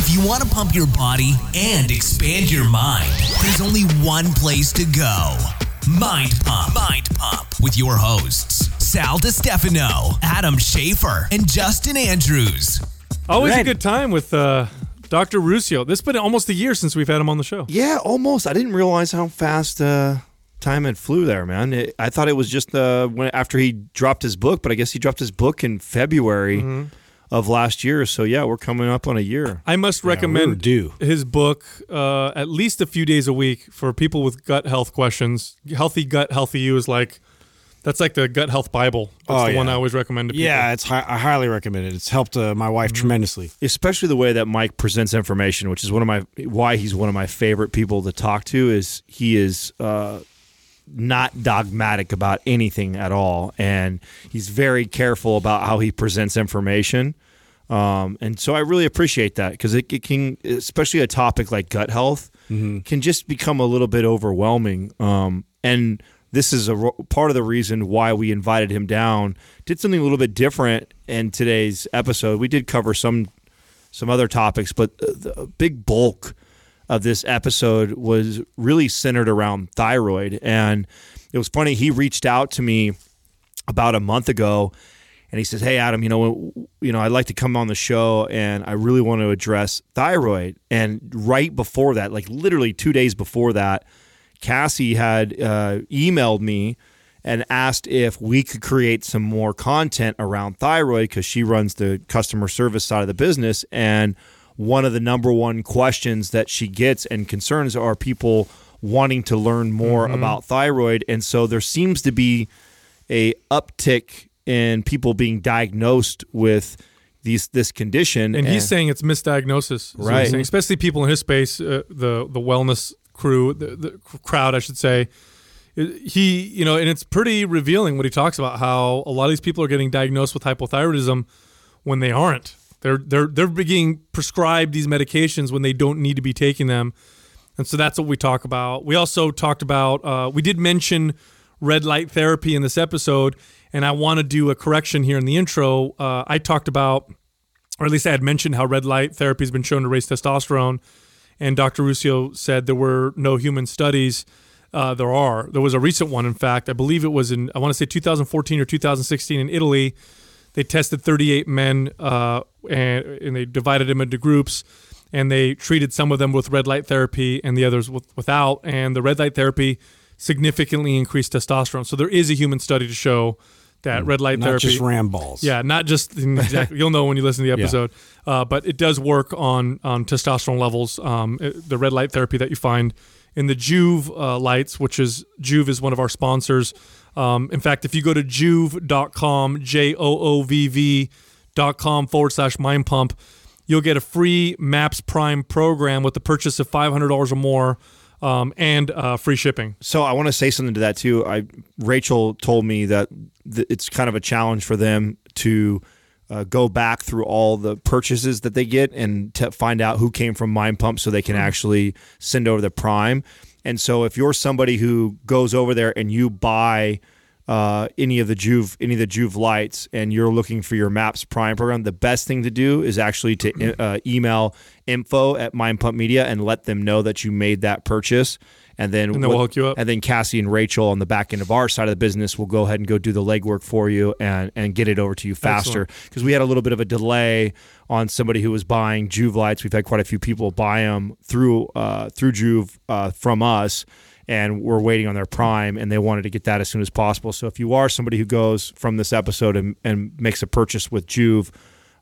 If you want to pump your body and expand your mind, there's only one place to go Mind Pump. Mind Pump with your hosts, Sal DiStefano, Adam Schafer, and Justin Andrews. Always a good time with uh, Dr. Ruscio. This has been almost a year since we've had him on the show. Yeah, almost. I didn't realize how fast uh, time had flew there, man. It, I thought it was just uh, when after he dropped his book, but I guess he dropped his book in February Mm-hmm. Of last year. So yeah, we're coming up on a year. I must we were recommend due. his book uh, at least a few days a week for people with gut health questions. Healthy Gut, Healthy You is like, that's like the gut health Bible. That's Oh, the one. I always recommend to people. Yeah, it's hi- I highly recommend it. It's helped uh, my wife tremendously. especially the way that Mike presents information, which is one of my why he's one of my favorite people to talk to. Is he is uh, not dogmatic about anything at all, and he's very careful about how he presents information. Um, and so I really appreciate that because it, it can, especially a topic like gut health, can just become a little bit overwhelming. Um, and this is a ro- part of the reason why we invited him down. Did something a little bit different in today's episode. We did cover some some other topics, but the the big bulk of this episode was really centered around thyroid. And it was funny. He reached out to me about a month ago and he says, "Hey Adam, you know, you know, I'd like to come on the show and I really want to address thyroid." And right before that, like literally 2 days before that, Cassie had uh, emailed me and asked if we could create some more content around thyroid because she runs the customer service side of the business and one of the number one questions that she gets and concerns are people wanting to learn more about thyroid and so there seems to be a uptick in people being diagnosed with these this condition And he's saying it's misdiagnosis, is what he's Right. saying, especially people in his space, uh, the the wellness crew, the, the crowd, I should say. He, you know, and it's pretty revealing what he talks about how a lot of these people are getting diagnosed with hypothyroidism when they aren't. They're they're they're being prescribed these medications when they don't need to be taking them, and so that's what we talk about. We also talked about uh, we did mention red light therapy in this episode, and I want to do a correction here in the intro. Uh, I talked about or at least I had mentioned how red light therapy has been shown to raise testosterone. And Dr. Ruscio said there were no human studies. Uh, there are. There was a recent one, in fact. I believe it was in, I want to say 2014 or 2016 in Italy. They tested 38 men uh, and, and they divided them into groups and they treated some of them with red light therapy and the others with, without. And the red light therapy significantly increased testosterone. So there is a human study to show that red light Not therapy. just ram balls. Yeah, not just exactly. You'll know when you listen to the episode, uh, but it does work on on testosterone levels. Um, it- the red light therapy that you find in the Joovv uh, lights, which is Joovv is one of our sponsors. Um, in fact, if you go to joovv.com, J O O V V dot com forward slash mind pump, you'll get a free MAPS Prime program with the purchase of five hundred dollars or more, um, and uh, free shipping. So I want to say something to that too. I Rachel told me that th- it's kind of a challenge for them to uh, go back through all the purchases that they get and to find out who came from Mind Pump, so they can actually send over the Prime. And so if you're somebody who goes over there and you buy uh, any of the Joovv any of the Joovv lights and you're looking for your Maps Prime program, the best thing to do is actually to uh, email info at Mind Pump Media and let them know that you made that purchase. And then, And then we'll hook you up. And then Cassie and Rachel on the back end of our side of the business will go ahead and go do the legwork for you and and get it over to you faster. Because we had a little bit of a delay on somebody who was buying Joovv lights. We've had quite a few people buy them through uh, through Joovv uh, from us and we're waiting on their prime and they wanted to get that as soon as possible. So if you are somebody who goes from this episode and, and makes a purchase with Joovv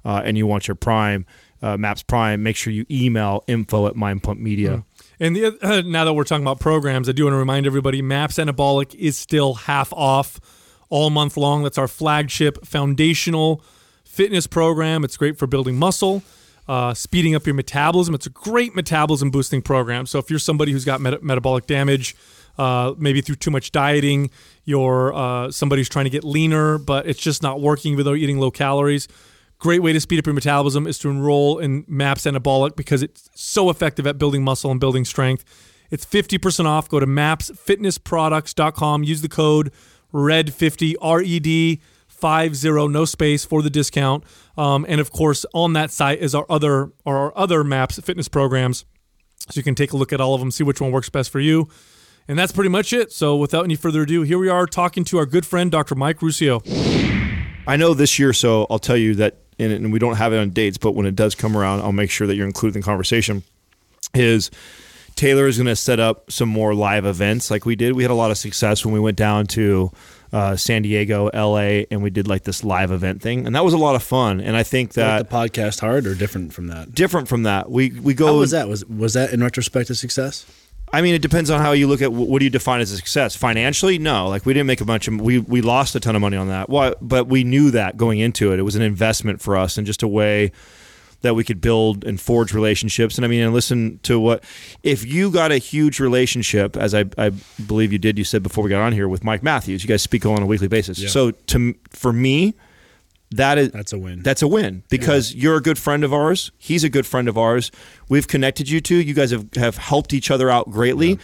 uh, and you want your prime, uh, Maps Prime, make sure you email info at Mind Pump Media. And the, uh, now that we're talking about programs, I do want to remind everybody MAPS Anabolic is still half off all month long. That's our flagship foundational fitness program. It's great for building muscle, uh, speeding up your metabolism. It's a great metabolism boosting program. So if you're somebody who's got meta- metabolic damage, uh, maybe through too much dieting, you're uh, somebody who's trying to get leaner, but it's just not working though eating low calories. Great way to speed up your metabolism is to enroll in MAPS Anabolic because it's so effective at building muscle and building strength. It's 50% off. Go to mapsfitnessproducts.com. Use the code RED50, R E D 50, no space for the discount. Um, and of course, on that site is our other our other maps fitness programs. So you can take a look at all of them, see which one works best for you. And that's pretty much it. So without any further ado, here we are talking to our good friend, Dr. Mike Ruscio. I know this year, so I'll tell you that, in it, and we don't have it on dates, but when it does come around, I'll make sure that you're included in the conversation. Is Taylor is going to set up some more live events like we did. We had a lot of success when we went down to uh, San Diego, LA, and we did like this live event thing, and that was a lot of fun. And I think that Like the podcast hard or different from that? different from that, we we go. How was that? Was was that in retrospect a success? I mean, it depends on how you look at wh- what do you define as a success. Financially, no. Like we didn't make a bunch of we we lost a ton of money on that. Why? But we knew that going into it, it was an investment for us and just a way that we could build and forge relationships. And I mean, and listen to what if you got a huge relationship, as I, I believe you did. You said before we got on here with Mike Matthews. You guys speak on a weekly basis. Yeah. So to for me, that is That's a win. that's a win because you're a good friend of ours. He's a good friend of ours. We've connected you two. You guys have, have helped each other out greatly.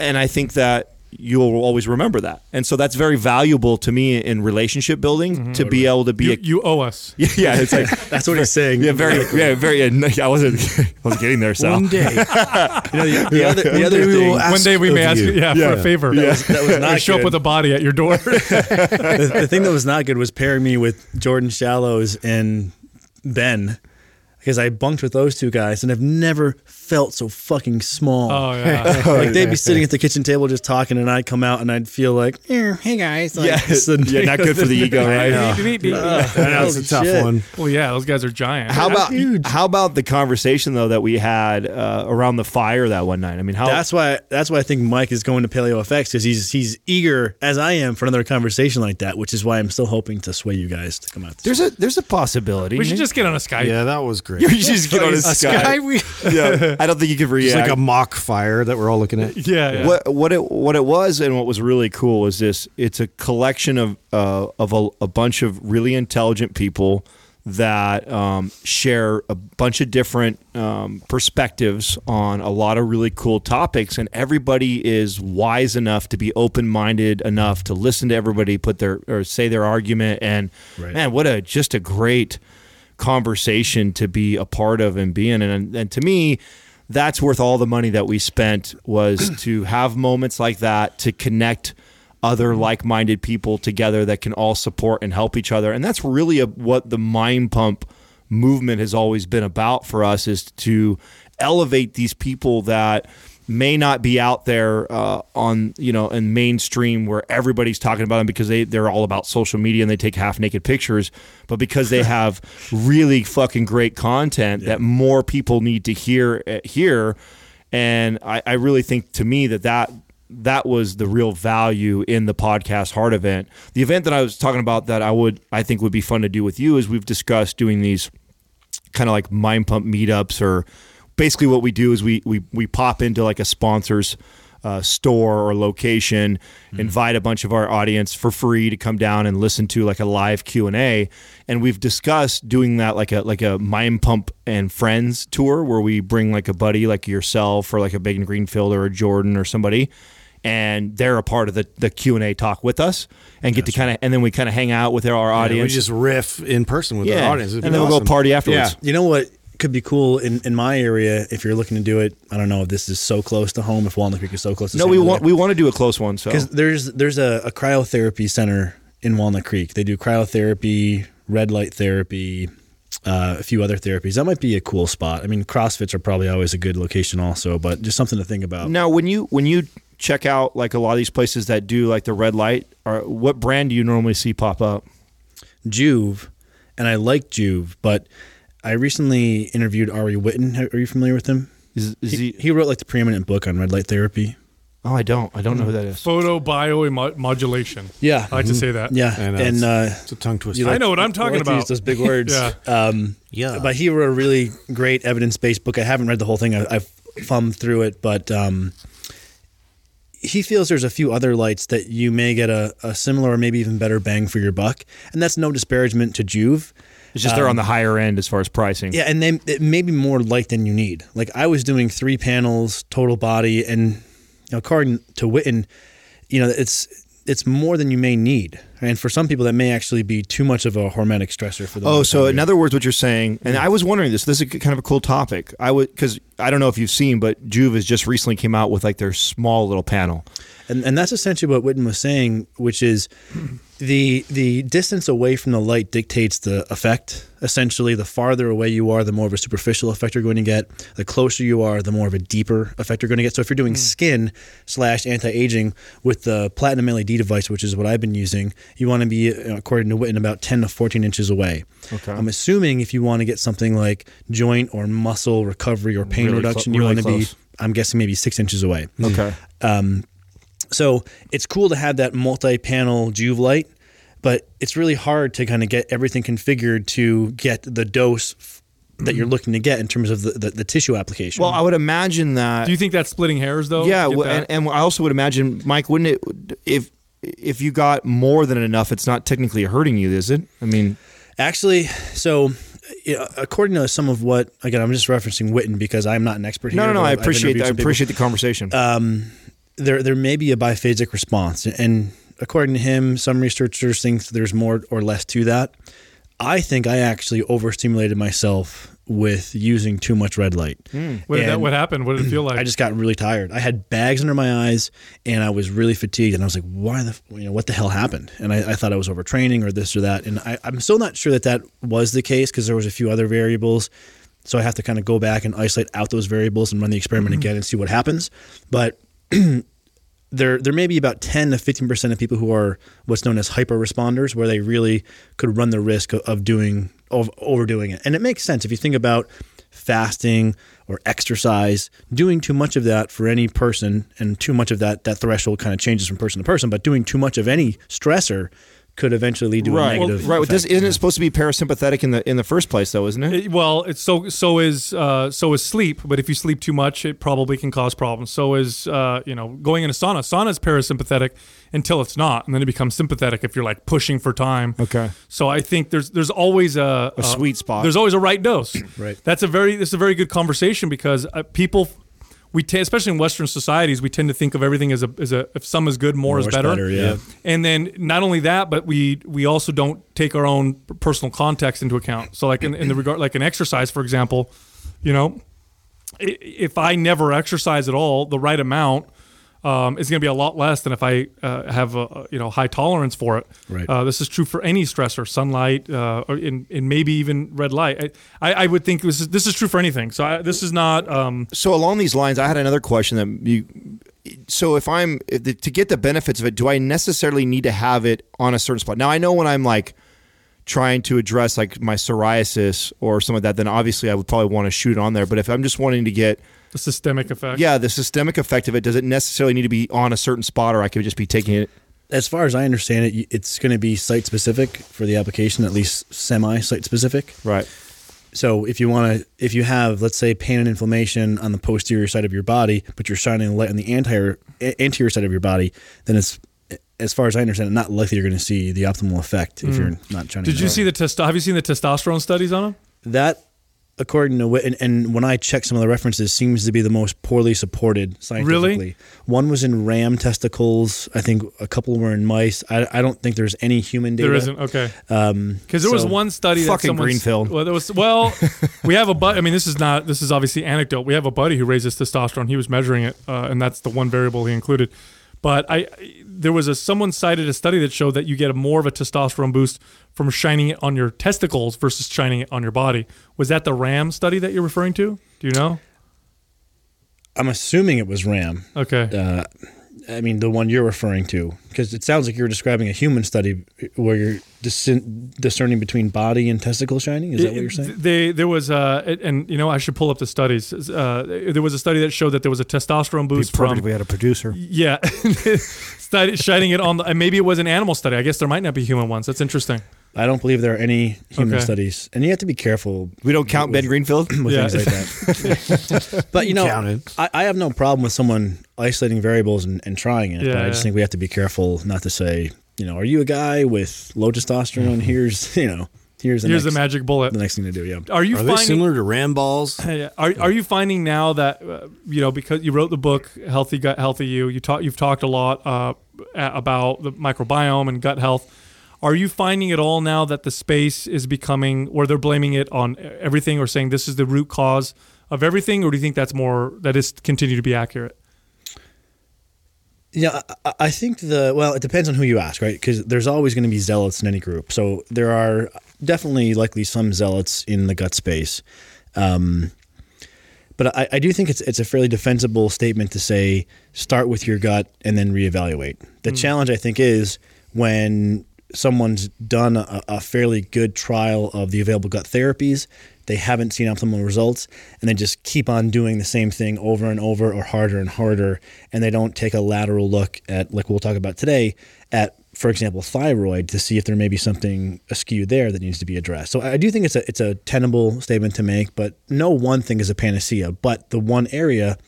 And I think that you'll always remember that. And so that's very valuable to me in relationship building mm-hmm. to be able to be You, a you owe us. yeah, it's like That's what he's saying. yeah, very yeah, very uh, yeah, I wasn't I wasn't getting there, Sal. One day, you know, the, the other, the other day we thing, One day we may ask you. you, yeah, for a favor. that was, that was We not show up with a body at your door. the, the thing that was not good was pairing me with Jordan Shallows and Ben because I bunked with those two guys and I've never felt so fucking small. oh yeah. like they'd be sitting at the kitchen table just talking, and I'd come out and I'd feel like, "Eh, "Hey guys, like, Yeah, this is- yeah, not good for the ego, right? I know it's a tough shit. one. well, yeah, those guys are giant. How about huge. how about the conversation though that we had uh, around the fire that one night? I mean, how That's why. That's why I think Mike is going to Paleo FX because he's he's eager as I am for another conversation like that. Which is why I'm still hoping to sway you guys to come out. there's a there's a possibility. we should just get on a Skype. Yeah, that was great. You should just get on a, Skype. we Yeah, I don't think you could It's react. like a mock fire that we're all looking at. Yeah, yeah. What what it what it was and what was really cool is this. It's a collection of uh, of a, a bunch of really intelligent people that um, share a bunch of different um, perspectives on a lot of really cool topics, and everybody is wise enough to be open minded enough to listen to everybody put their or say their argument. And Right. man, what a just a great conversation to be a part of and be in. And, and to me, that's worth all the money that we spent was to have moments like that to connect other like-minded people together that can all support and help each other. And that's really a, what the Mind Pump movement has always been about for us is to elevate these people that may not be out there uh, on you know in mainstream where everybody's talking about them because they they're all about social media and they take half naked pictures but because they have really fucking great content that more people need to hear uh, hear. And I, I really think to me that that that was the real value in the podcast heart event. The event that i was talking about that i would i think would be fun to do with you is we've discussed doing these kind of like mind pump meetups or basically what we do is we we, we pop into like a sponsor's uh, store or location invite a bunch of our audience for free to come down and listen to like a live q&a and we've discussed doing that like a like a mind pump and friends tour where we bring like a buddy like yourself or like a Megan greenfield or a jordan or somebody and they're a part of the, the q&a talk with us and get to kind of and then we kind of hang out with our Yeah, we audience just riff in person with Yeah. our audience. It'd And then we'll go awesome. party afterwards. Yeah. You know what could be cool in, in my area if you're looking to do it. I don't know if this is so close to home. If Walnut Creek is so close to no we want we want to do a close one so because there's there's a, a cryotherapy center in Walnut Creek. They do cryotherapy, red light therapy, uh, a few other therapies. That might be a cool spot. I mean, CrossFits are probably always a good location also, but just something to think about. Now, when you when you check out like a lot of these places that do like the red light, or what brand do you normally see pop up? Joovv, and I like Joovv, but I recently interviewed Ari Whitten. Are you familiar with him? Is, is He, he, he wrote like the preeminent book on red light therapy. Oh, I don't. I don't know who that is. Photo biomodulation. Yeah, I like to say that. yeah, And, and, uh, It's a tongue twister. you I know what I'm talking I like to about. use those big words. Yeah. Um, Yeah. But he wrote a really great evidence based book. I haven't read the whole thing. I, I've thumbed through it, but um, he feels there's a few other lights that you may get a, a similar or maybe even better bang for your buck, and that's no disparagement to Joovv. It's just they're on um, the higher end as far as pricing. Yeah, and then it may be more light than you need. Like I was doing three panels, total body, and you know, according to Whitten, you know, it's it's more than you may need. and for some people that may actually be too much of a hormetic stressor for them. Oh, so in other words, what you're saying, and I was wondering this. This is kind of a cool topic. I would because I don't know if you've seen, but Joovv has just recently came out with like their small little panel. And, and that's essentially what Whitten was saying, which is the the distance away from the light dictates the effect. Essentially, the farther away you are, the more of a superficial effect you're going to get. The closer you are, the more of a deeper effect you're going to get. So if you're doing hmm. skin slash anti aging with the platinum LED device, which is what I've been using, you want to be, according to Whitten, about 10 to 14 inches away. Okay. I'm assuming if you want to get something like joint or muscle recovery or pain Really reduction, you really want to be. I'm guessing, maybe six inches away. Okay. Um, So it's cool to have that multi-panel Joovv light, but it's really hard to kind of get everything configured to get the dose f- that you're mm-hmm. looking to get in terms of the, the, the tissue application. Well, I would imagine that. Do you think that's splitting hairs though? yeah, well, and, and I also would imagine, Mike, wouldn't it if if you got more than enough, it's not technically hurting you, is it? I mean, Actually, so you according to some of what again, I'm just referencing Whitten because I'm not an expert here. no, no, no. I I've- I've appreciate I appreciate the conversation. Um, there there may be a biphasic response, and according to him, some researchers think there's more or less to that. I think I actually overstimulated myself with using too much red light. Hmm. what, did that, what happened? What did it feel like? I just got really tired. I had bags under my eyes, and I was really fatigued. And I was like, "Why the? You know, what the hell happened?" And I, I thought I was overtraining or this or that. And I, I'm still not sure that that was the case because there was a few other variables. So I have to kind of go back and isolate out those variables and run the experiment mm-hmm. again and see what happens. But there there may be about 10 to 15 percent of people who are what's known as hyper responders where they really could run the risk of, of doing of overdoing it. And it makes sense. If you think about fasting or exercise doing too much of that for any person and too much of that that threshold kind of changes from person to person but doing too much of any stressor could eventually lead to a right, negative right. effect. This, isn't it supposed to be parasympathetic in the in the first place, though? Isn't it? It- well, it's so so is uh, so is sleep. But if you sleep too much, it probably can cause problems. So is uh, you know going in a sauna. Sauna is parasympathetic until it's not, and then it becomes sympathetic if you're like pushing for time. Okay. So I think there's there's always a, A sweet spot. There's always a right dose. Right. That's a very this is a very good conversation because uh, people. We t- especially in Western societies, we tend to think of everything as a, as a if some is good, more, More is better. better, yeah. And then not only that, but we we also don't take our own personal context into account. So like in, in the regard like an exercise, for example, you know, if I never exercise at all, the right amount um, is going to be a lot less than if I uh, have a you know high tolerance for it. Right. Uh, this is true for any stressor, sunlight, uh, or in, in maybe even red light. I, I, I would think this is this is true for anything. So I, this is not. Um, So along these lines, I had another question that you. So if I'm if the, to get the benefits of it, do I necessarily need to have it on a certain spot? Now I know when I'm like trying to address like my psoriasis or some of that, then obviously I would probably want to shoot on there. But if I'm just wanting to get the systemic effect. yeah the systemic effect of it, does it necessarily need to be on a certain spot, or I could just be taking it? as far as I understand it, it's going to be site specific for the application, at least semi site specific. Right. So if you want to, if you have, let's say, pain and inflammation on the posterior side of your body, but you're shining the light on the anterior anterior side of your body, then it's, as far as I understand it, not likely you're going to see the optimal effect if hmm. you're not trying to. Did you see the testo- Have you seen the testosterone studies on them? that? According to Whit- and, and when I check some of the references, seems to be the most poorly supported scientifically. Really? One was in ram testicles. I think a couple were in mice. I, I don't think there's any human data. There isn't. Okay. Um, Because there was one study that Fucking someone- Greenfield. Well, there was well, we have a but. I mean, this is not. This is obviously anecdote. We have a buddy who raises testosterone. He was measuring it, uh, and that's the one variable he included. But I, I- there was a someone cited a study that showed that you get a more of a testosterone boost from shining it on your testicles versus shining it on your body. Was that the RAM study that you're referring to? Do you know? I'm assuming it was ram. Okay. uh, I mean, the one you're referring to, because it sounds like you're describing a human study where you're discern, discerning between body and testicle shining. Is that what you're saying? They there was uh and- and you know I should pull up the studies. Uh, there was a study that showed that there was a testosterone Be boost perfect from if we had a producer. Yeah, study, shining it on the. and Maybe it was an animal study. I guess there might not be human ones. That's interesting. I don't believe there are any human Okay. studies, and you have to be careful We don't count Ben Greenfield. with Yeah. things like that. but you know, I, I have no problem with someone isolating variables and, and trying it. but I just yeah. think we have to be careful not to say, you know, are you a guy with low testosterone? Mm-hmm. Here's, you know, here's the Here's next, the magic bullet. the next thing to do. Yeah. Are you Are they similar to ram balls? Hey, Are, are you finding now that uh, you know because you wrote the book Healthy Gut Healthy You you talk you've talked a lot uh, about the microbiome and gut health Are you finding at all now that the space is becoming where they're blaming it on everything or saying this is the root cause of everything, or do you think that's more that is continue to be accurate? Yeah, I, I think the well, it depends on who you ask, right? Because there's always going to be zealots in any group. So there are definitely likely some zealots in the gut space. Um, but I, I do think it's it's a fairly defensible statement to say start with your gut and then reevaluate. The challenge I think is when someone's done a, a fairly good trial of the available gut therapies, they haven't seen optimal results, and they just keep on doing the same thing over and over or harder and harder, and they don't take a lateral look at, like we'll talk about today, at for example, thyroid to see if there may be something askew there that needs to be addressed. So I do think it's a it's a tenable statement to make, but no one thing is a panacea. But the one area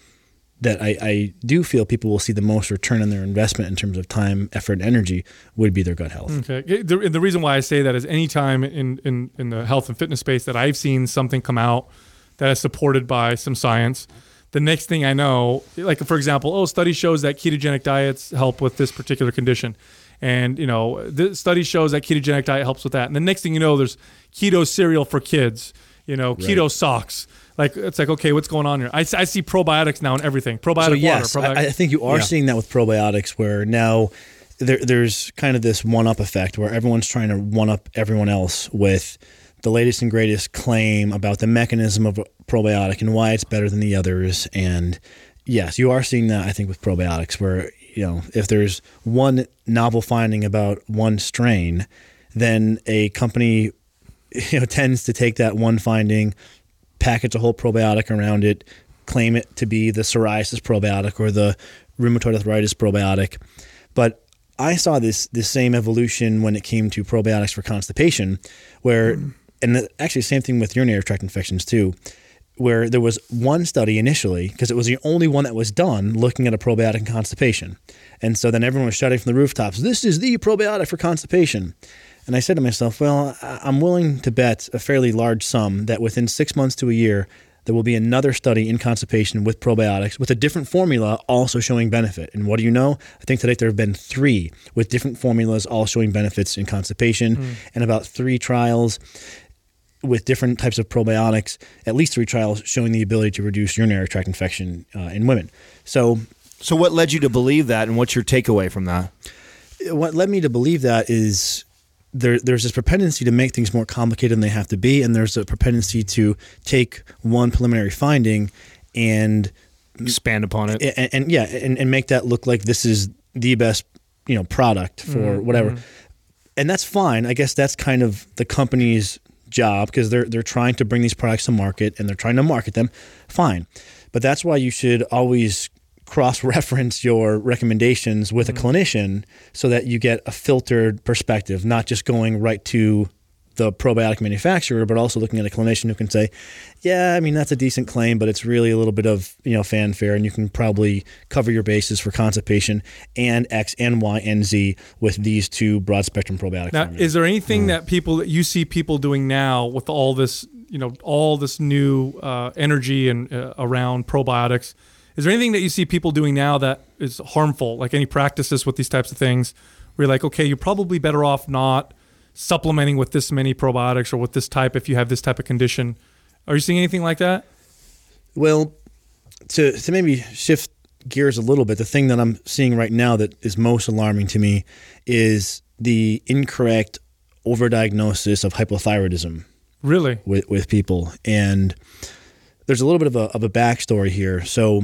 that I, I do feel people will see the most return on their investment in terms of time, effort, and energy would be their gut health. Okay. The, the reason why I say that is anytime in, in, in the health and fitness space that I've seen something come out that is supported by some science, the next thing I know, like for example, oh, study shows that ketogenic diets help with this particular condition. And, you know, the study shows that ketogenic diet helps with that. And the next thing you know, there's keto cereal for kids, you know, keto socks. Like, it's like, okay, what's going on here? I, I see probiotics now in everything. Probiotic So yes, water. Probiotic, I, I think you are Yeah. seeing that with probiotics, where now there, there's kind of this one-up effect where everyone's trying to one-up everyone else with the latest and greatest claim about the mechanism of a probiotic and why it's better than the others. And yes, you are seeing that. I think with probiotics, where you know if there's one novel finding about one strain, then a company you know tends to take that one finding, package a whole probiotic around it, claim it to be the psoriasis probiotic or the rheumatoid arthritis probiotic. But I saw this this same evolution when it came to probiotics for constipation, where hmm. and the, actually same thing with urinary tract infections too, where there was one study initially because it was the only one that was done looking at a probiotic in constipation, and so then everyone was shouting from the rooftops, "This is the probiotic for constipation." And I said to myself, well, I'm willing to bet a fairly large sum that within six months to a year, there will be another study in constipation with probiotics with a different formula also showing benefit. And what do you know? I think today there have been three with different formulas all showing benefits in constipation hmm. and about three trials with different types of probiotics, at least three trials showing the ability to reduce urinary tract infection uh, in women. So So, what led you to believe that, and what's your takeaway from that? what led me to believe that is there, there's this propensity to make things more complicated than they have to be, and there's a propensity to take one preliminary finding and Expand upon it. and, and yeah, and, and make that look like this is the best you know product for whatever, and that's fine. I guess that's kind of the company's job because they're they're trying to bring these products to market and they're trying to market them. Fine, but that's why you should always cross-reference your recommendations with a mm-hmm. clinician so that you get a filtered perspective, not just going right to the probiotic manufacturer, but also looking at a clinician who can say, "Yeah, I mean that's a decent claim, but it's really a little bit of you know fanfare, and you can probably cover your bases for constipation and X and Y and Z with these two broad spectrum probiotic Now, formulas." is there anything that people that you see people doing now with all this, you know, all this new uh, energy and uh, around probiotics? Is there anything that you see people doing now that is harmful? Like any practices with these types of things, where you're like, okay, you're probably better off not supplementing with this many probiotics or with this type if you have this type of condition. Are you seeing anything like that? Well, to to maybe shift gears a little bit, the thing that I'm seeing right now that is most alarming to me is the incorrect overdiagnosis of hypothyroidism Really? with, with people. And there's a little bit of a, of a backstory here. So,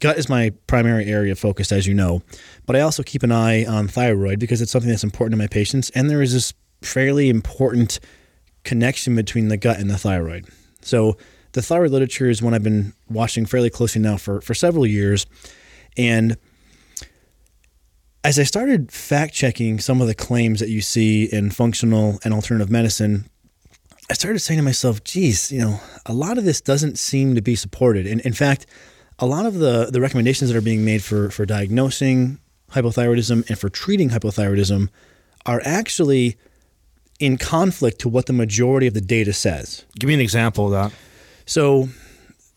gut is my primary area of focus, as you know, but I also keep an eye on thyroid because it's something that's important to my patients. And there is this fairly important connection between the gut and the thyroid. So, the thyroid literature is one I've been watching fairly closely now for, for several years. And as I started fact checking some of the claims that you see in functional and alternative medicine, I started saying to myself, geez, you know, a lot of this doesn't seem to be supported. And in fact, a lot of the, the recommendations that are being made for, for diagnosing hypothyroidism and for treating hypothyroidism are actually in conflict to what the majority of the data says. Give me an example of that. So,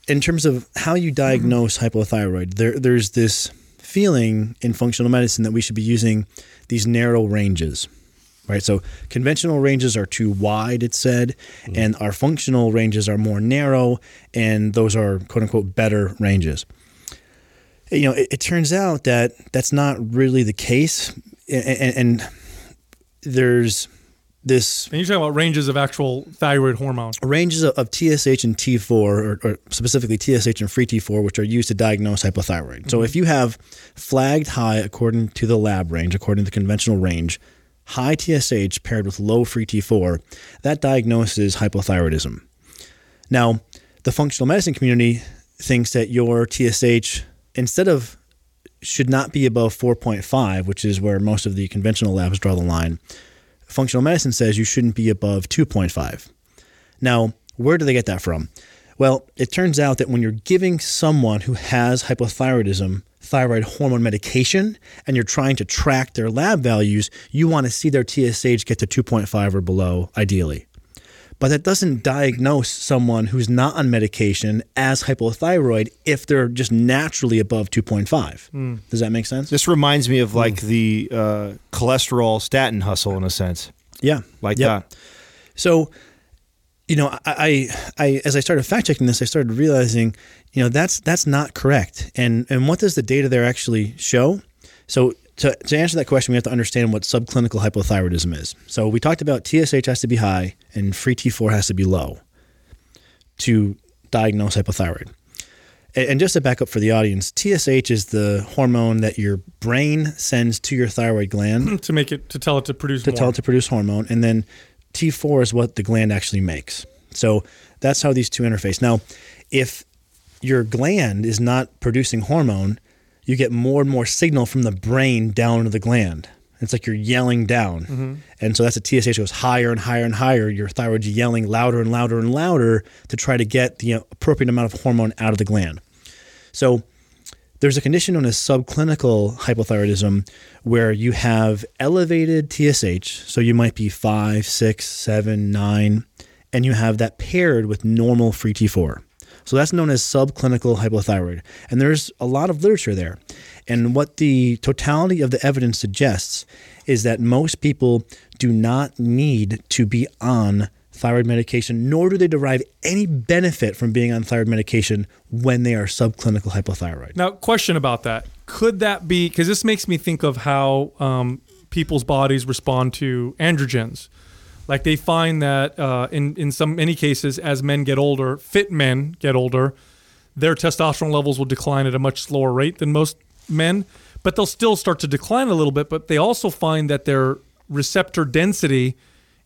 in terms of how you diagnose hypothyroid, there, there's this feeling in functional medicine that we should be using these narrow ranges. right? So conventional ranges are too wide, it's said, mm-hmm. and our functional ranges are more narrow, and those are quote unquote better ranges. You know, it, it turns out that that's not really the case, and, and there's this And you're talking about ranges of actual thyroid hormone. ranges of, of TSH and T4, or, or specifically TSH and free T4, which are used to diagnose hypothyroid. So mm-hmm. if you have flagged high according to the lab range, according to the conventional range, high TSH paired with low free T4, that diagnoses hypothyroidism. Now, the functional medicine community thinks that your TSH, instead of should not be above 4.5, which is where most of the conventional labs draw the line, functional medicine says you shouldn't be above 2.5. Now, where do they get that from? Well, it turns out that when you're giving someone who has hypothyroidism thyroid hormone medication and you're trying to track their lab values, you want to see their TSH get to 2.5 or below, ideally. But that doesn't diagnose someone who's not on medication as hypothyroid if they're just naturally above 2.5. Does that make sense? This reminds me of like the uh, cholesterol statin hustle in a sense, Yeah. like Yep. that. So, you know, I, I, I as I started fact checking this, I started realizing, you know, that's that's not correct. And and what does the data there actually show? So to, to answer that question, we have to understand what subclinical hypothyroidism is. So we talked about TSH has to be high and free T4 has to be low to diagnose hypothyroid. And just to back up for the audience, TSH is the hormone that your brain sends to your thyroid gland to make it to tell it to produce to more. tell it to produce hormone, and then T4 is what the gland actually makes. So that's how these two interface. Now, if your gland is not producing hormone, you get more and more signal from the brain down to the gland. It's like you're yelling down. Mm-hmm. And so that's a TSH goes higher and higher and higher. Your thyroid's yelling louder and louder and louder to try to get the appropriate amount of hormone out of the gland. So there's a condition known as subclinical hypothyroidism where you have elevated TSH. So you might be five, six, seven, nine, and you have that paired with normal free T4. So that's known as subclinical hypothyroid. And there's a lot of literature there. And what the totality of the evidence suggests is that most people do not need to be on thyroid medication, nor do they derive any benefit from being on thyroid medication when they are subclinical hypothyroid. Now, question about that: Could that be because this makes me think of how um, people's bodies respond to androgens? Like they find that uh, in in some many cases, as men get older, fit men get older, their testosterone levels will decline at a much slower rate than most men, but they'll still start to decline a little bit. But they also find that their receptor density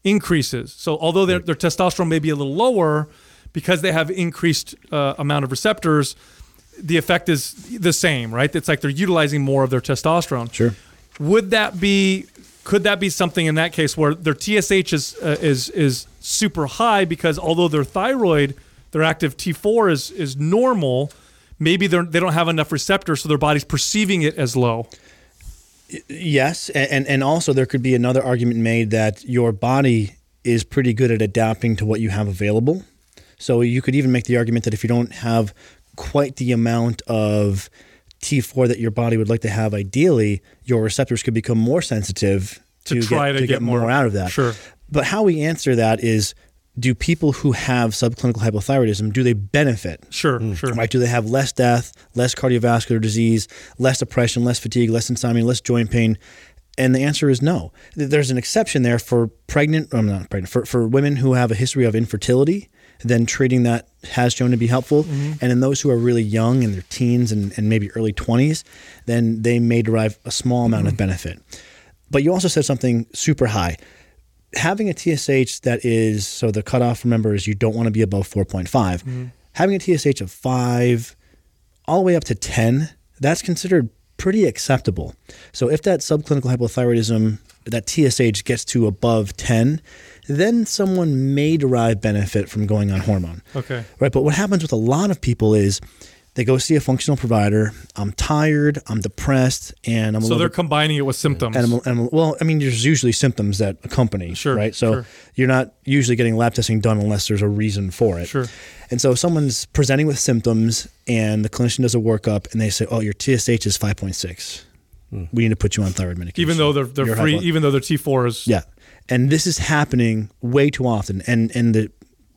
increases. So although their, their testosterone may be a little lower, because they have increased uh, amount of receptors, the effect is the same, right? It's like they're utilizing more of their testosterone. Sure. Would that be? Could that be something in that case where their TSH is uh, is is super high because although their thyroid, their active T4 is is normal, maybe they they don't have enough receptors, so their body's perceiving it as low. Yes, and and also there could be another argument made that your body is pretty good at adapting to what you have available. So you could even make the argument that if you don't have quite the amount of T4 that your body would like to have ideally, your receptors could become more sensitive To try to get, get more more. out of that. Sure. But how we answer that is do people who have subclinical hypothyroidism do they benefit Sure, mm. sure. right? Do they have less death, less cardiovascular disease, less depression, less fatigue, less insomnia, less joint pain? And the answer is no. There's an exception there for pregnant, I'm not pregnant, for, for women who have a history of infertility, then treating that has shown to be helpful. Mm-hmm. And in those who are really young in their teens and, and maybe early 20s, then they may derive a small amount of mm-hmm. benefit. But you also said something super high having a TSH that is so the cutoff remember is you don't want to be above 4.5. Mm-hmm. Having a TSH of 5 all the way up to 10, that's considered pretty acceptable. So if that subclinical hypothyroidism that TSH gets to above 10, then someone may derive benefit from going on hormone. Okay. Right, but what happens with a lot of people is they go see a functional provider. I'm tired, I'm depressed, and I'm a So little they're bit combining it with symptoms. and, I'm, and I'm- well, I mean, there's usually symptoms that accompany, Sure, right? So sure. you're not usually getting lab testing done unless there's a reason for it. Sure. And so if someone's presenting with symptoms and the clinician does a workup and they say, "Oh, your TSH is 5.6. Hmm. We need to put you on thyroid medication." even though they're they're free, even though their T4 is yeah. And this is happening way too often. And and the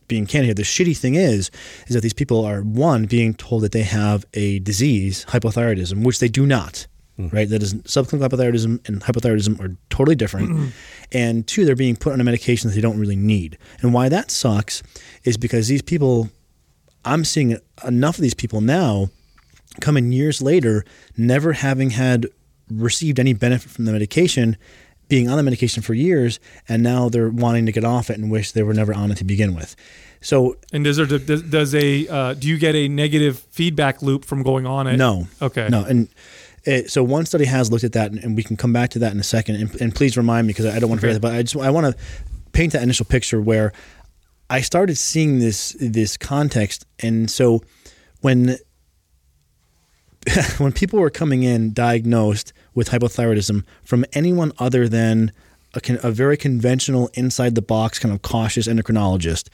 being candid here, the shitty thing is, is that these people are one being told that they have a disease, hypothyroidism, which they do not. Mm. Right, that is subclinical hypothyroidism and hypothyroidism are totally different. Mm-hmm. and two, they're being put on a medication that they don't really need. And why that sucks is because these people, I'm seeing enough of these people now come in years later, never having had received any benefit from the medication, being on the medication for years, and now they're wanting to get off it and wish they were never on it to begin with. So And does there does, does a uh, do you get a negative feedback loop from going on it? no, Okay. no, and. It, so one study has looked at that, and, and we can come back to that in a second. And, and please remind me because I don't want to Okay. forget. But I just I want to paint that initial picture where I started seeing this this context, and so when when people were coming in diagnosed with hypothyroidism from anyone other than a, a very conventional inside the box kind of cautious endocrinologist,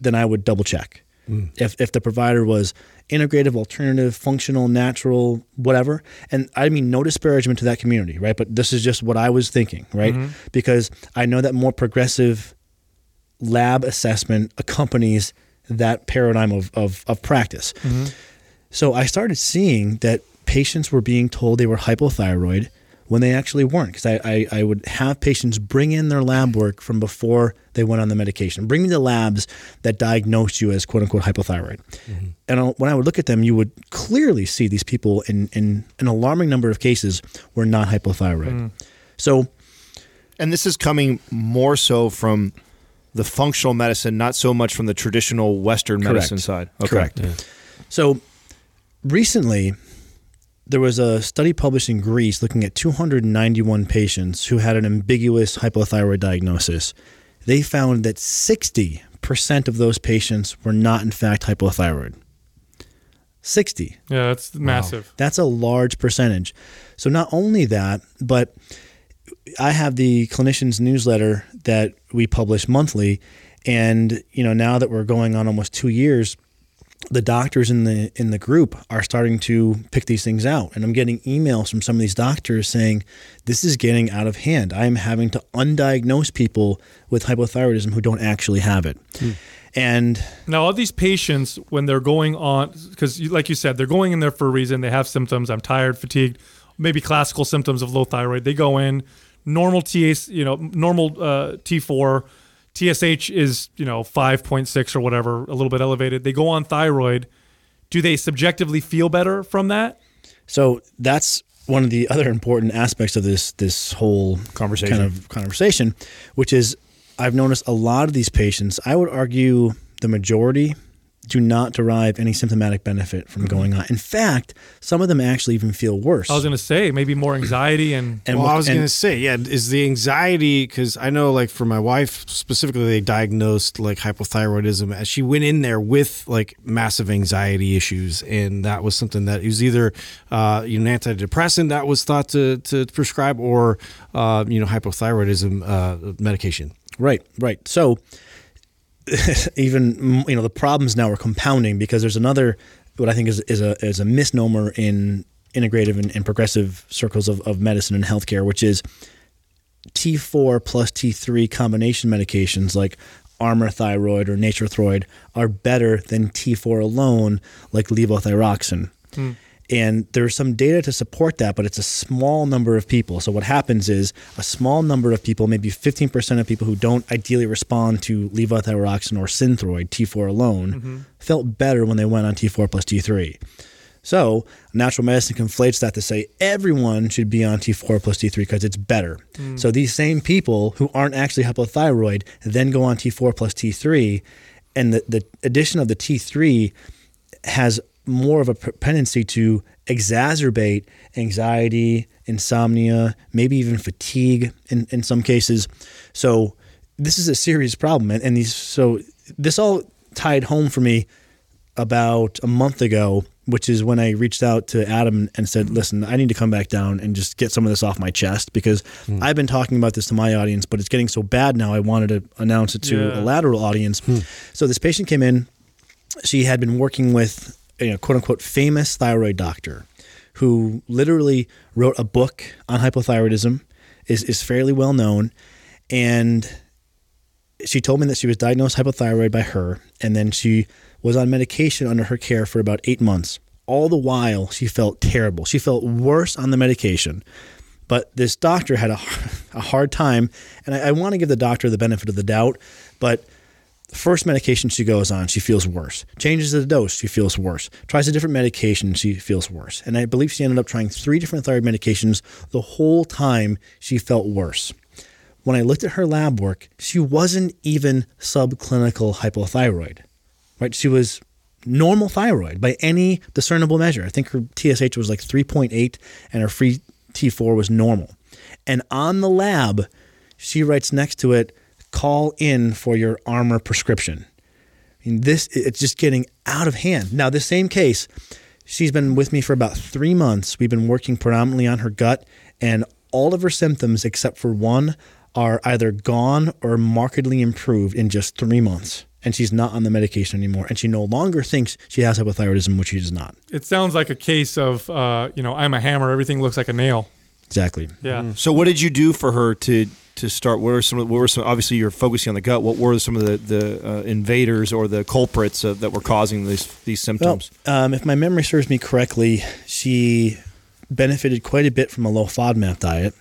then I would double check. Hmm. If, if the provider was integrative, alternative, functional, natural, whatever. And I mean, no disparagement to that community, right? But this is just what I was thinking, right? Mm-hmm. Because I know that more progressive lab assessment accompanies that paradigm of, of, of practice. Mm-hmm. So I started seeing that patients were being told they were hypothyroid when they actually weren't. Because I, I, I would have patients bring in their lab work from before they went on the medication. Bring me the labs that diagnosed you as quote unquote hypothyroid. Mm-hmm. And I- when I would look at them, you would clearly see these people in, in an alarming number of cases were not hypothyroid. Mm. So And this is coming more so from the functional medicine, not so much from the traditional Western Correct. medicine side. Okay. Correct. So recently, there was a study published in Greece looking at 291 patients who had an ambiguous hypothyroid diagnosis. They found that 60% of those patients were not, in fact, hypothyroid. 60. Yeah, that's massive. That's a large percentage. So not only that, but I have the clinicians newsletter that we publish monthly, and you know now that we're going on almost two years, the doctors in the in the group are starting to pick these things out, and I'm getting emails from some of these doctors saying this is getting out of hand. I am having to undiagnose people with hypothyroidism who don't actually have it, and Now, all these patients, when they're going on, because like you said, they're going in there for a reason. They have symptoms. I'm tired, fatigued, maybe classical symptoms of low thyroid. They go in, normal TS, you know, normal uh, T4, TSH is you know 5.6 or whatever, a little bit elevated. They go on thyroid. Do they subjectively feel better from that? So that's one of the other important aspects of this this whole Conversation. kind of conversation, which is I've noticed a lot of these patients. I would argue the majority do not derive any symptomatic benefit from going on. In fact, some of them actually even feel worse. I was going to say maybe more anxiety and and well, what- I was going to say, yeah, is the anxiety because I know, like, for my wife specifically, they diagnosed like hypothyroidism as she went in there with like massive anxiety issues, and that was something that it was either uh, you know an antidepressant that was thought to to prescribe or uh, you know hypothyroidism uh, medication. Right, right. So even mm, you know the problems now are compounding because there's another what I think is is a is a misnomer in integrative and, and progressive circles of, of medicine and healthcare, which is T4 plus T3 combination medications like Armour Thyroid or Nature are better than T4 alone, like levothyroxine. And there's some data to support that, but it's a small number of people. So what happens is a small number of people, maybe 15% of people who don't ideally respond to levothyroxine or Synthroid T4 alone, mm-hmm. felt better when they went on T4 plus T3. So natural medicine conflates that to say everyone should be on T4 plus T3 because it's better. Mm. So these same people who aren't actually hypothyroid then go on T4 plus T3, and the, the addition of the T3 has more of a propensity to exacerbate anxiety, insomnia, maybe even fatigue in, in some cases. So this is a serious problem. And, and these so this all tied home for me about a month ago, which is when I reached out to Adam and said, "Listen, I need to come back down and just get some of this off my chest because hmm. I've been talking about this to my audience, but it's getting so bad now. I wanted to announce it to Yeah. a lateral audience." Hmm. So this patient came in. She had been working with you know, quote unquote famous thyroid doctor who literally wrote a book on hypothyroidism, is, is fairly well known. and she told me that she was diagnosed hypothyroid by her, and then she was on medication under her care for about eight months. All the while, she felt terrible. She felt worse on the medication. But this doctor had a, a hard time, and I, I want to give the doctor the benefit of the doubt, but the first medication she goes on, she feels worse. Changes the dose, she feels worse. Tries a different medication, she feels worse. And I believe she ended up trying three different thyroid medications. The whole time, she felt worse. When I looked at her lab work, she wasn't even subclinical hypothyroid, right? She was normal thyroid by any discernible measure. I think her TSH was like 3.8 and her free T4 was normal. And on the lab, she writes next to it, call in for your Armour prescription. I mean, this it's just getting out of hand. Now, the same case, she's been with me for about three months. We've been working predominantly on her gut, and all of her symptoms, except for one, are either gone or markedly improved in just three months. And she's not on the medication anymore, and she no longer thinks she has hypothyroidism, which she does not. It sounds like a case of, uh, you know, I'm a hammer. Everything looks like a nail. Exactly. Yeah. So what did you do for her to to start? What were some? What were some? Obviously, you're focusing on the gut. What were some of the the uh, invaders or the culprits uh, that were causing these these symptoms? Well, um, if my memory serves me correctly, she benefited quite a bit from a low FODMAP diet,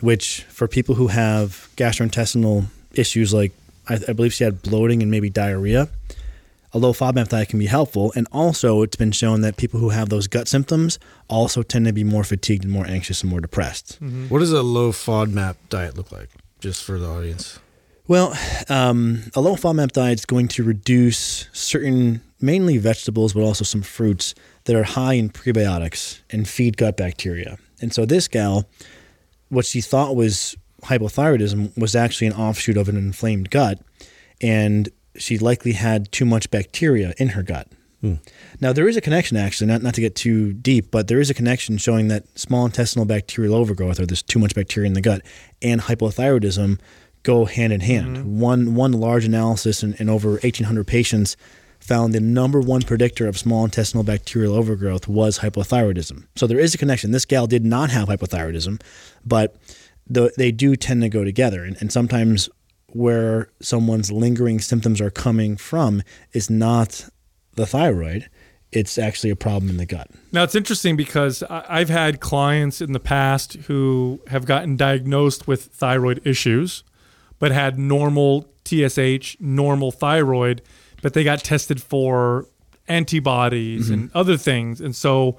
which for people who have gastrointestinal issues like I, I believe she had bloating and maybe diarrhea, a low FODMAP diet can be helpful. And also, it's been shown that people who have those gut symptoms also tend to be more fatigued and more anxious and more depressed. What does a low FODMAP diet look like, just for the audience? Well, um, a low FODMAP diet is going to reduce certain, mainly vegetables, but also some fruits that are high in prebiotics and feed gut bacteria. And so this gal, what she thought was hypothyroidism was actually an offshoot of an inflamed gut, and she likely had too much bacteria in her gut. Hmm. Now there is a connection actually, not not to get too deep, but there is a connection showing that small intestinal bacterial overgrowth or there's too much bacteria in the gut and hypothyroidism go hand in hand. Mm-hmm. One one large analysis in, in over 1,800 patients found the number one predictor of small intestinal bacterial overgrowth was hypothyroidism. So there is a connection. This gal did not have hypothyroidism, but the, they do tend to go together. And, and sometimes where someone's lingering symptoms are coming from is not the thyroid, it's actually a problem in the gut. Now it's interesting because I've had clients in the past who have gotten diagnosed with thyroid issues, but had normal TSH, normal thyroid, but they got tested for antibodies mm-hmm. and other things. And so,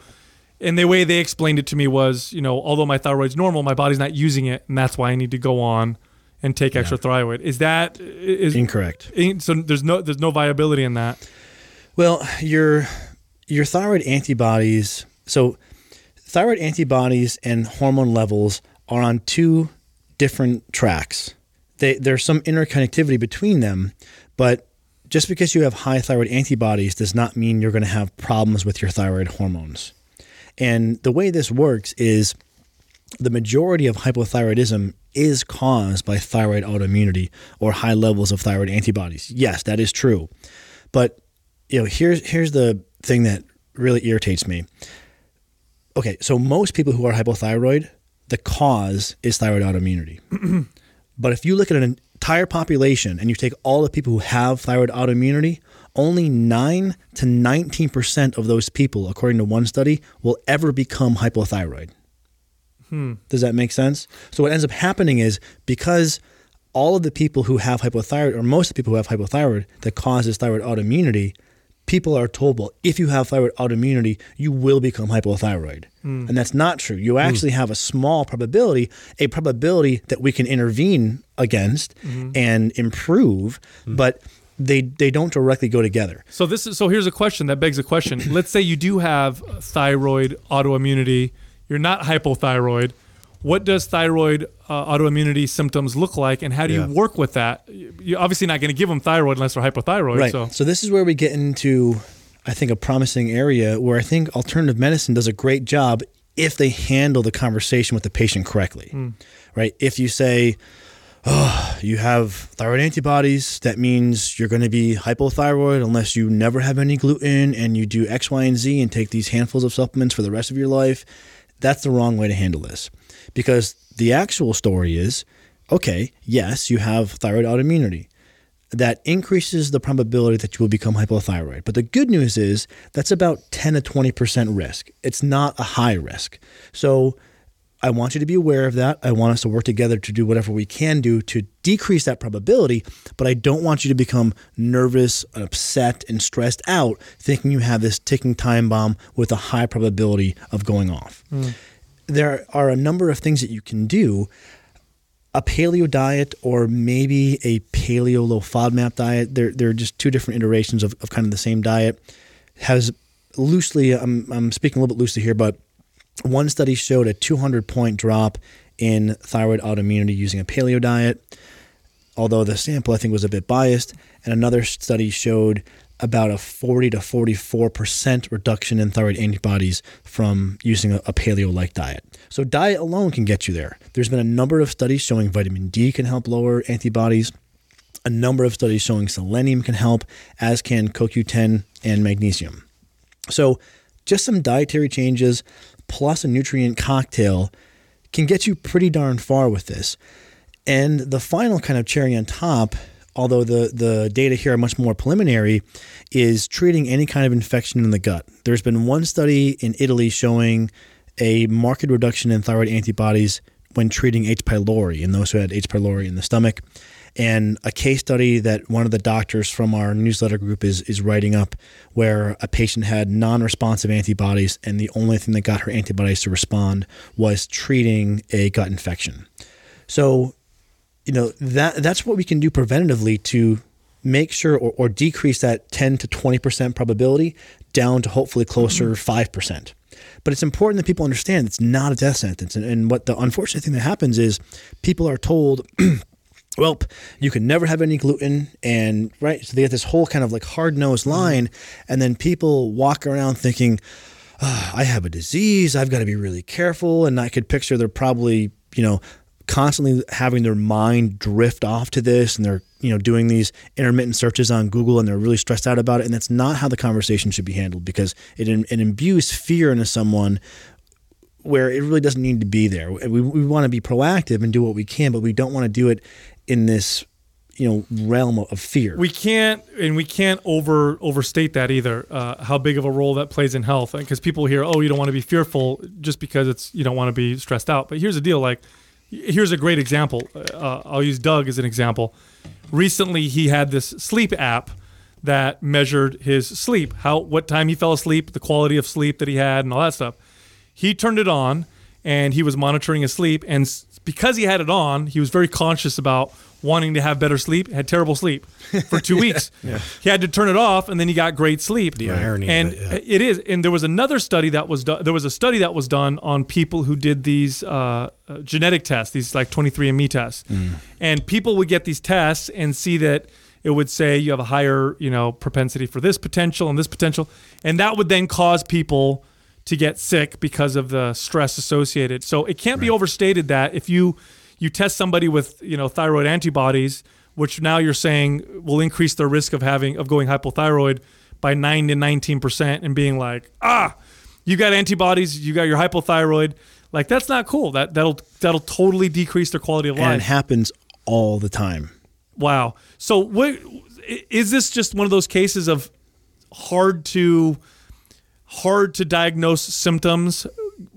and the way they explained it to me was, you know, although my thyroid's normal, my body's not using it, and that's why I need to go on and take extra thyroid. Is that is Incorrect. so? There's no there's no viability in that. Well, your your thyroid antibodies. So, thyroid antibodies and hormone levels are on two different tracks. They, there's some interconnectivity between them, but just because you have high thyroid antibodies does not mean you're going to have problems with your thyroid hormones. And the way this works is the majority of hypothyroidism is caused by thyroid autoimmunity or high levels of thyroid antibodies. Yes, that is true. But you know, here's here's the thing that really irritates me. Okay, so most people who are hypothyroid, the cause is thyroid autoimmunity. but if you look at an entire population and you take all the people who have thyroid autoimmunity, only 9 to 19% of those people, according to one study, will ever become hypothyroid. Does that make sense? So what ends up happening is because all of the people who have hypothyroid, or most of the people who have hypothyroid that causes thyroid autoimmunity, people are told, well, if you have thyroid autoimmunity, you will become hypothyroid. Hmm. And that's not true. You actually hmm. have a small probability, a probability that we can intervene against hmm. and improve, but they they don't directly go together. So this is so here's a question that begs a question. Let's say you do have thyroid autoimmunity, you're not hypothyroid. What does thyroid uh, autoimmunity symptoms look like, and how do Yeah. you work with that? You're obviously not going to give them thyroid unless they're hypothyroid. Right. So So. this is where we get into, I think, a promising area where I think alternative medicine does a great job if they handle the conversation with the patient correctly. Right. If you say, "Oh, you have thyroid antibodies," that means you're going to be hypothyroid unless you never have any gluten and you do X, Y, and Z and take these handfuls of supplements for the rest of your life. That's the wrong way to handle this, because the actual story is okay, yes, you have thyroid autoimmunity. That increases the probability that you will become hypothyroid. But the good news is that's about 10 to 20% risk. It's not a high risk. So I want you to be aware of that. I want us to work together to do whatever we can do to decrease that probability, but I don't want you to become nervous, upset, and stressed out thinking you have this ticking time bomb with a high probability of going off. Hmm. There are a number of things that you can do. A paleo diet or maybe a paleo low FODMAP diet, they're, they're just two different iterations of, of kind of the same diet, has loosely, I'm, I'm speaking a little bit loosely here, but one study showed a 200 point drop in thyroid autoimmunity using a paleo diet, although the sample I think was a bit biased. And another study showed about a 40 to 44% reduction in thyroid antibodies from using a, a paleo like diet. So, diet alone can get you there. There's been a number of studies showing vitamin D can help lower antibodies, a number of studies showing selenium can help, as can CoQ10 and magnesium. So, just some dietary changes plus a nutrient cocktail can get you pretty darn far with this. And the final kind of cherry on top, although the, the data here are much more preliminary, is treating any kind of infection in the gut. There's been one study in Italy showing a marked reduction in thyroid antibodies when treating H. pylori in those who had H. pylori in the stomach and a case study that one of the doctors from our newsletter group is is writing up where a patient had non-responsive antibodies and the only thing that got her antibodies to respond was treating a gut infection. So, you know, that that's what we can do preventatively to make sure or, or decrease that 10 to 20% probability down to hopefully closer mm-hmm. 5%. But it's important that people understand it's not a death sentence. And, and what the unfortunate thing that happens is people are told well, you can never have any gluten, and right, so they get this whole kind of like hard nosed mm-hmm. line, and then people walk around thinking, oh, I have a disease, I've got to be really careful, and I could picture they're probably, you know, constantly having their mind drift off to this, and they're, you know, doing these intermittent searches on Google, and they're really stressed out about it, and that's not how the conversation should be handled because it, it imbues fear into someone where it really doesn't need to be there. We, we want to be proactive and do what we can, but we don't want to do it in this you know realm of fear. We can't, and we can't over overstate that either. Uh, how big of a role that plays in health? Because people hear, "Oh, you don't want to be fearful," just because it's you don't want to be stressed out. But here's the deal: like, here's a great example. Uh, I'll use Doug as an example. Recently, he had this sleep app that measured his sleep, how what time he fell asleep, the quality of sleep that he had, and all that stuff. He turned it on, and he was monitoring his sleep, and because he had it on, he was very conscious about wanting to have better sleep. Had terrible sleep for two weeks. yeah. He had to turn it off, and then he got great sleep. The irony, and it, yeah. it is. And there was another study that was done. There was a study that was done on people who did these uh, uh, genetic tests, these like 23andMe tests, mm. and people would get these tests and see that it would say you have a higher, you know, propensity for this potential and this potential, and that would then cause people to get sick because of the stress associated. So it can't right. be overstated that if you you test somebody with you know thyroid antibodies, which now you're saying will increase their risk of having of going hypothyroid by nine to nineteen percent, and being like, ah, you got antibodies, you got your hypothyroid. Like that's not cool. That that'll that'll totally decrease their quality of life. And it happens all the time. Wow. So what is this just one of those cases of hard to hard to diagnose symptoms,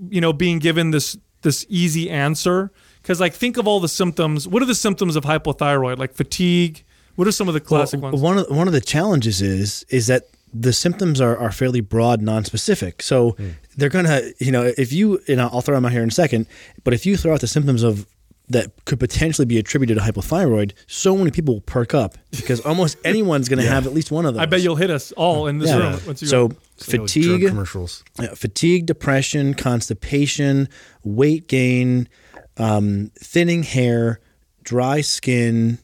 you know, being given this this easy answer. Because like think of all the symptoms. What are the symptoms of hypothyroid? Like fatigue. What are some of the classic well, ones? One of one of the challenges is is that the symptoms are, are fairly broad, non-specific. So mm. they're gonna, you know, if you, you know, I'll throw them out here in a second. But if you throw out the symptoms of that could potentially be attributed to hypothyroid, so many people will perk up because almost anyone's going to yeah. have at least one of those. I bet you'll hit us all in this yeah. room. Once you so go. fatigue, commercials, fatigue, depression, constipation, weight gain, um, thinning hair, dry skin,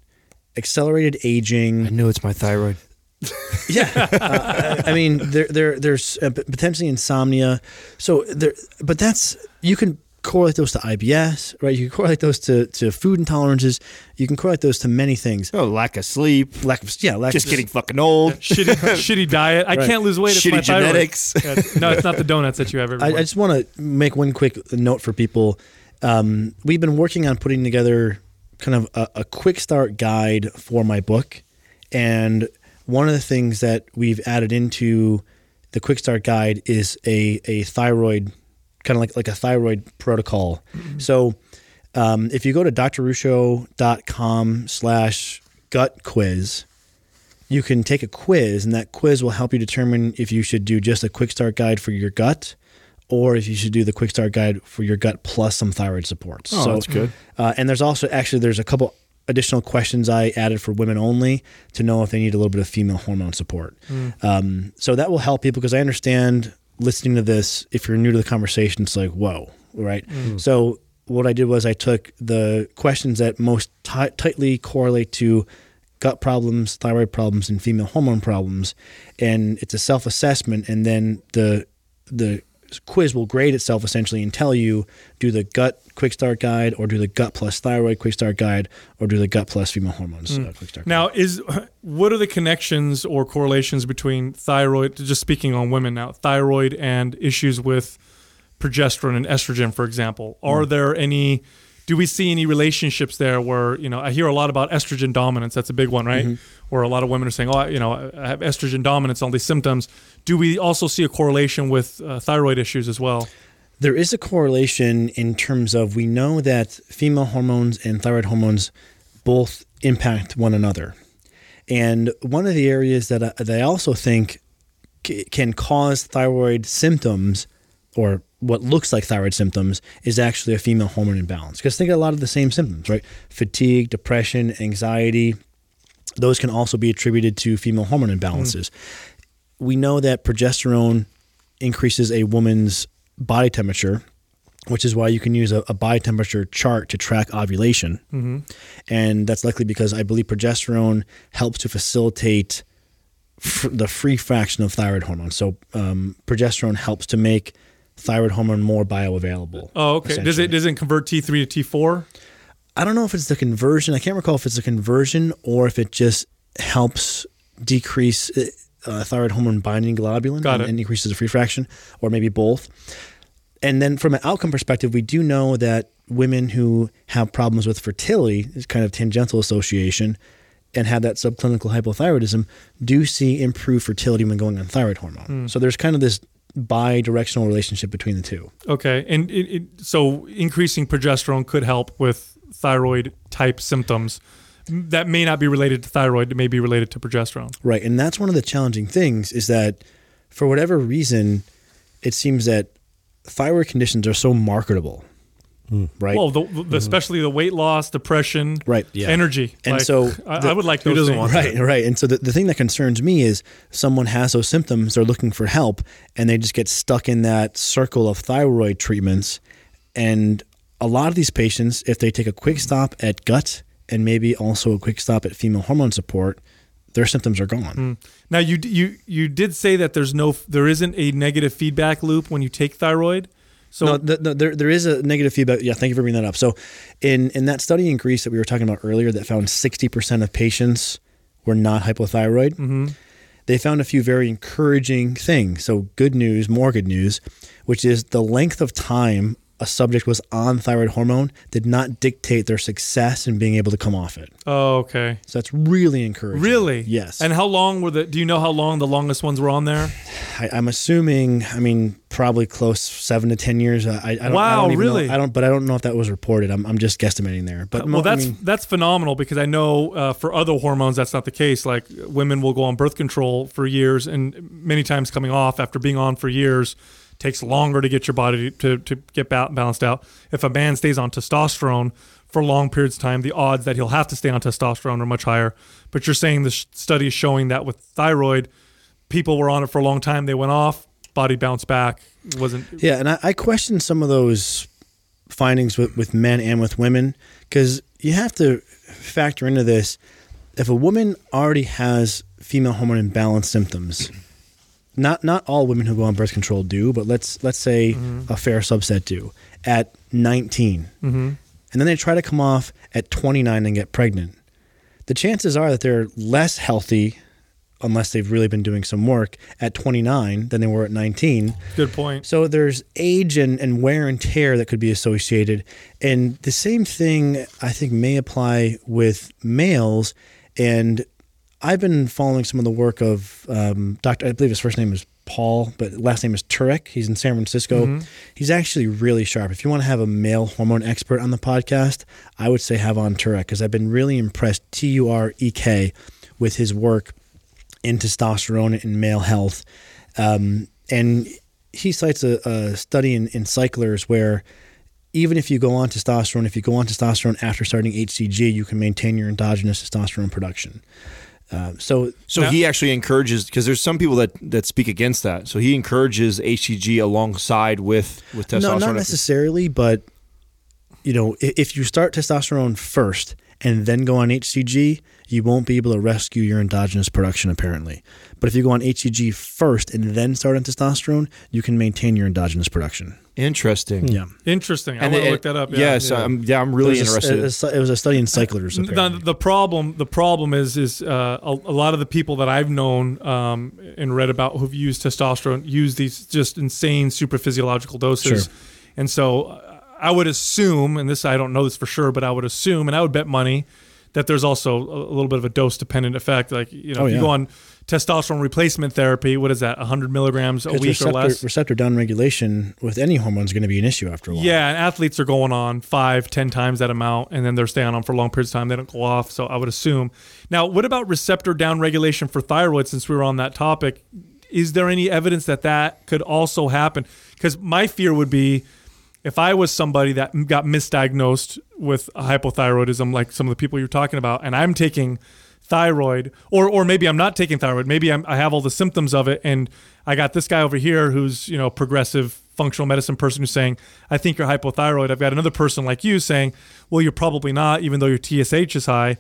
accelerated aging. I know it's my thyroid. yeah, uh, I mean, there, there, there's uh, potentially insomnia. So there, but that's you can correlate those to IBS, right? You can correlate those to, to food intolerances. You can correlate those to many things. Oh, lack of sleep. Lack of yeah, lack just of, getting fucking old. shitty, shitty diet. I right. can't lose weight. It's shitty my genetics. Yeah, no, it's not the donuts that you have. I, I, just want to make one quick note for people. Um, we've been working on putting together kind of a, a quick start guide for my book. And one of the things that we've added into the quick start guide is a, a thyroid, kind of like, like a thyroid protocol. So um, if you go to drruscio.com slash gut quiz, you can take a quiz, and that quiz will help you determine if you should do just a quick start guide for your gut or if you should do the quick start guide for your gut plus some thyroid support. Oh, that's good. Uh, and there's also actually there's a couple additional questions I added for women only to know if they need a little bit of female hormone support. Um, so that will help people because I understand listening to this. If you're new to the conversation, it's like whoa, right? Mm. So what I did was I took the questions that most ti- tightly correlate to gut problems, thyroid problems, and female hormone problems, and it's a self assessment, and then the the quiz will grade itself essentially and tell you do the gut quick start guide or do the gut plus thyroid quick start guide or do the gut plus female hormones uh, quick start guide. Now, is what are the connections or correlations between thyroid? Just speaking on women now, thyroid and issues with progesterone and estrogen, for example. Are there any? Do we see any relationships there where you know I hear a lot about estrogen dominance? That's a big one, right? Where a lot of women are saying, "Oh, I- you know, I have estrogen dominance, all these symptoms." Do we also see a correlation with uh, thyroid issues as well? There is a correlation in terms of we know that female hormones and thyroid hormones both impact one another. And one of the areas that I, that I also think c- can cause thyroid symptoms or what looks like thyroid symptoms is actually a female hormone imbalance. Because think of a lot of the same symptoms, right? Fatigue, depression, anxiety, those can also be attributed to female hormone imbalances. We know that progesterone increases a woman's body temperature, which is why you can use a, a body temperature chart to track ovulation. And that's likely because I believe progesterone helps to facilitate the free fraction of thyroid hormone. So um, progesterone helps to make thyroid hormone more bioavailable. Oh, okay. Does it does it convert T three to T four? I don't know if it's the conversion. I can't recall if it's a conversion or if it just helps decrease uh, uh, thyroid hormone binding globulin Got and, it. and increases the free fraction, or maybe both. And then from an outcome perspective, we do know that women who have problems with fertility, is kind of tangential association, and have that subclinical hypothyroidism, do see improved fertility when going on thyroid hormone. Hmm. So there's kind of this bi-directional relationship between the two. Okay, and it, it, so increasing progesterone could help with thyroid type symptoms that may not be related to thyroid. It may be related to progesterone. Right. And that's one of the challenging things is that for whatever reason, it seems that thyroid conditions are so marketable. Mm, right. Well, the, the, mm-hmm. especially the weight loss, depression, Right, yeah. energy, And Like, so I, the- I would like who those doesn't things. want Right, right. And so the, the thing that concerns me is someone has those symptoms, they're looking for help, and they just get stuck in that circle of thyroid treatments. And a lot of these patients, if they take a quick stop at gut and maybe also a quick stop at female hormone support, their symptoms are gone. Mm. Now you you you did say that there's no there isn't a negative feedback loop when you take thyroid. So no, the, the, there there is a negative feedback. Yeah, thank you for bringing that up. So, in in that study in Greece that we were talking about earlier, that found sixty percent of patients were not hypothyroid. Mm-hmm. They found a few very encouraging things. So, good news, more good news, which is the length of time a subject was on thyroid hormone did not dictate their success in being able to come off it. oh, okay, So that's really encouraging. really, Yes. And how long were the? Do you know how long the longest ones were on there? I, I'm assuming. I mean, probably close seven to ten years. I, I don't, I Wow, don't even know- really? I don't, but I don't know if that was reported. I'm, I'm just guesstimating there. But well, I that's mean, that's phenomenal because I know uh, for other hormones that's not the case. Like women will go on birth control for years, and many times coming off after being on for years takes longer to get your body to to get ba- balanced out. If a man stays on testosterone for long periods of time, the odds that he'll have to stay on testosterone are much higher. But you're saying the study is showing that with thyroid, people were on it for a long time, they went off, body bounced back, wasn't yeah, and I, I question some of those findings with, with men and with women because you have to factor into this. If a woman already has female hormone imbalance symptoms, not not all women who go on birth control do, but let's let's say mm-hmm. a fair subset do at 19, mm-hmm. and then they try to come off at 29 and get pregnant. The chances are that they're less healthy unless they've really been doing some work at 29 than they were at 19. Good point. So there's age and, and wear and tear that could be associated. And the same thing I think may apply with males. And I've been following some of the work of um, Dr. I believe his first name is Paul, but last name is Turek. He's in San Francisco. He's actually really sharp. If you want to have a male hormone expert on the podcast, I would say have on Turek because I've been really impressed, T U R E K, with his work in testosterone and male health. Um, and he cites a, a study in, in cyclers where even if you go on testosterone, if you go on testosterone after starting HCG, you can maintain your endogenous testosterone production. Um, so, So he actually encourages because there's some people that that speak against that. So he encourages HCG alongside with with testosterone. no, not necessarily, but you know, if you start testosterone first and then go on HCG, you won't be able to rescue your endogenous production apparently. But if you go on HCG first and then start on testosterone, you can maintain your endogenous production. Interesting. Yeah. Interesting. I And want to look that up. Yeah, yes, yeah. I'm, yeah, I'm really There's interested. a- it was a study in cyclers. the, apparently. the problem the problem is is uh, a, a lot of the people that I've known um, and read about who've used testosterone use these just insane super physiological doses, Sure. and so uh, I would assume, and this I don't know this for sure, but I would assume, and I would bet money that there's also a, little bit of a dose dependent effect. Like you know, Oh, if you go on testosterone replacement therapy, what is that, 100 milligrams a week receptor, or less? receptor downregulation with any hormone is going to be an issue after a while. Yeah, and athletes are going on five, ten times that amount, and then they're staying on for long periods of time. They don't go off. So I would assume. Now, what about receptor downregulation for thyroid? Since we were on that topic, is there any evidence that that could also happen? Because my fear would be if I was somebody that got misdiagnosed with hypothyroidism, like some of the people you're talking about, and I'm taking thyroid, or or maybe I'm not taking thyroid. Maybe I'm, I have all the symptoms of it, and I got this guy over here who's you know progressive functional medicine person who's saying I think you're hypothyroid. I've got another person like you saying, well, you're probably not, even though your TSH is high.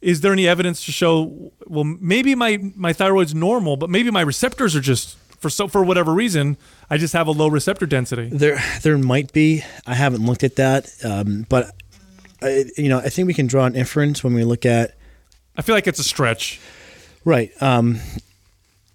Is there any evidence to show? Well, maybe my my thyroid's normal, but maybe my receptors are just for so for whatever reason I just have a low receptor density. There, there might be. I haven't looked at that, um, but I, you know, I think we can draw an inference when we look at I feel like it's a stretch. right. Um,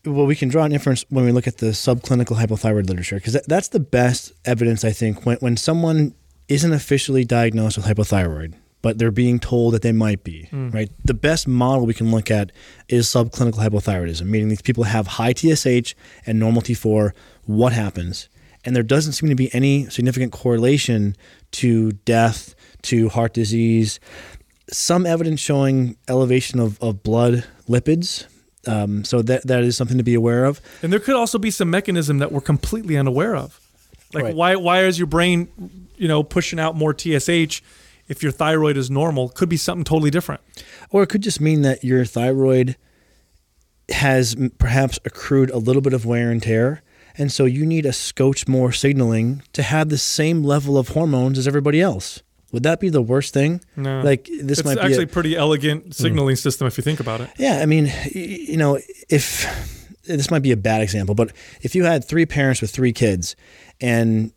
well, we can draw an inference when we look at the subclinical hypothyroid literature because that, that's the best evidence I think when when someone isn't officially diagnosed with hypothyroid, but they're being told that they might be. Right. The best model we can look at is subclinical hypothyroidism, meaning these people have high TSH and normal T4. What happens? And there doesn't seem to be any significant correlation to death, to heart disease. Some evidence showing elevation of, of blood lipids. Um, so that that is something to be aware of. And there could also be some mechanism that we're completely unaware of. Like Right. why why is your brain, you know, pushing out more TSH if your thyroid is normal? Could be something totally different. Or it could just mean that your thyroid has perhaps accrued a little bit of wear and tear. And so you need a scotch more signaling to have the same level of hormones as everybody else. Would that be the worst thing? No. Like this it's might be actually a- pretty elegant hmm. signaling system if you think about it. Yeah, I mean, y- you know, if this might be a bad example, but if you had three parents with three kids and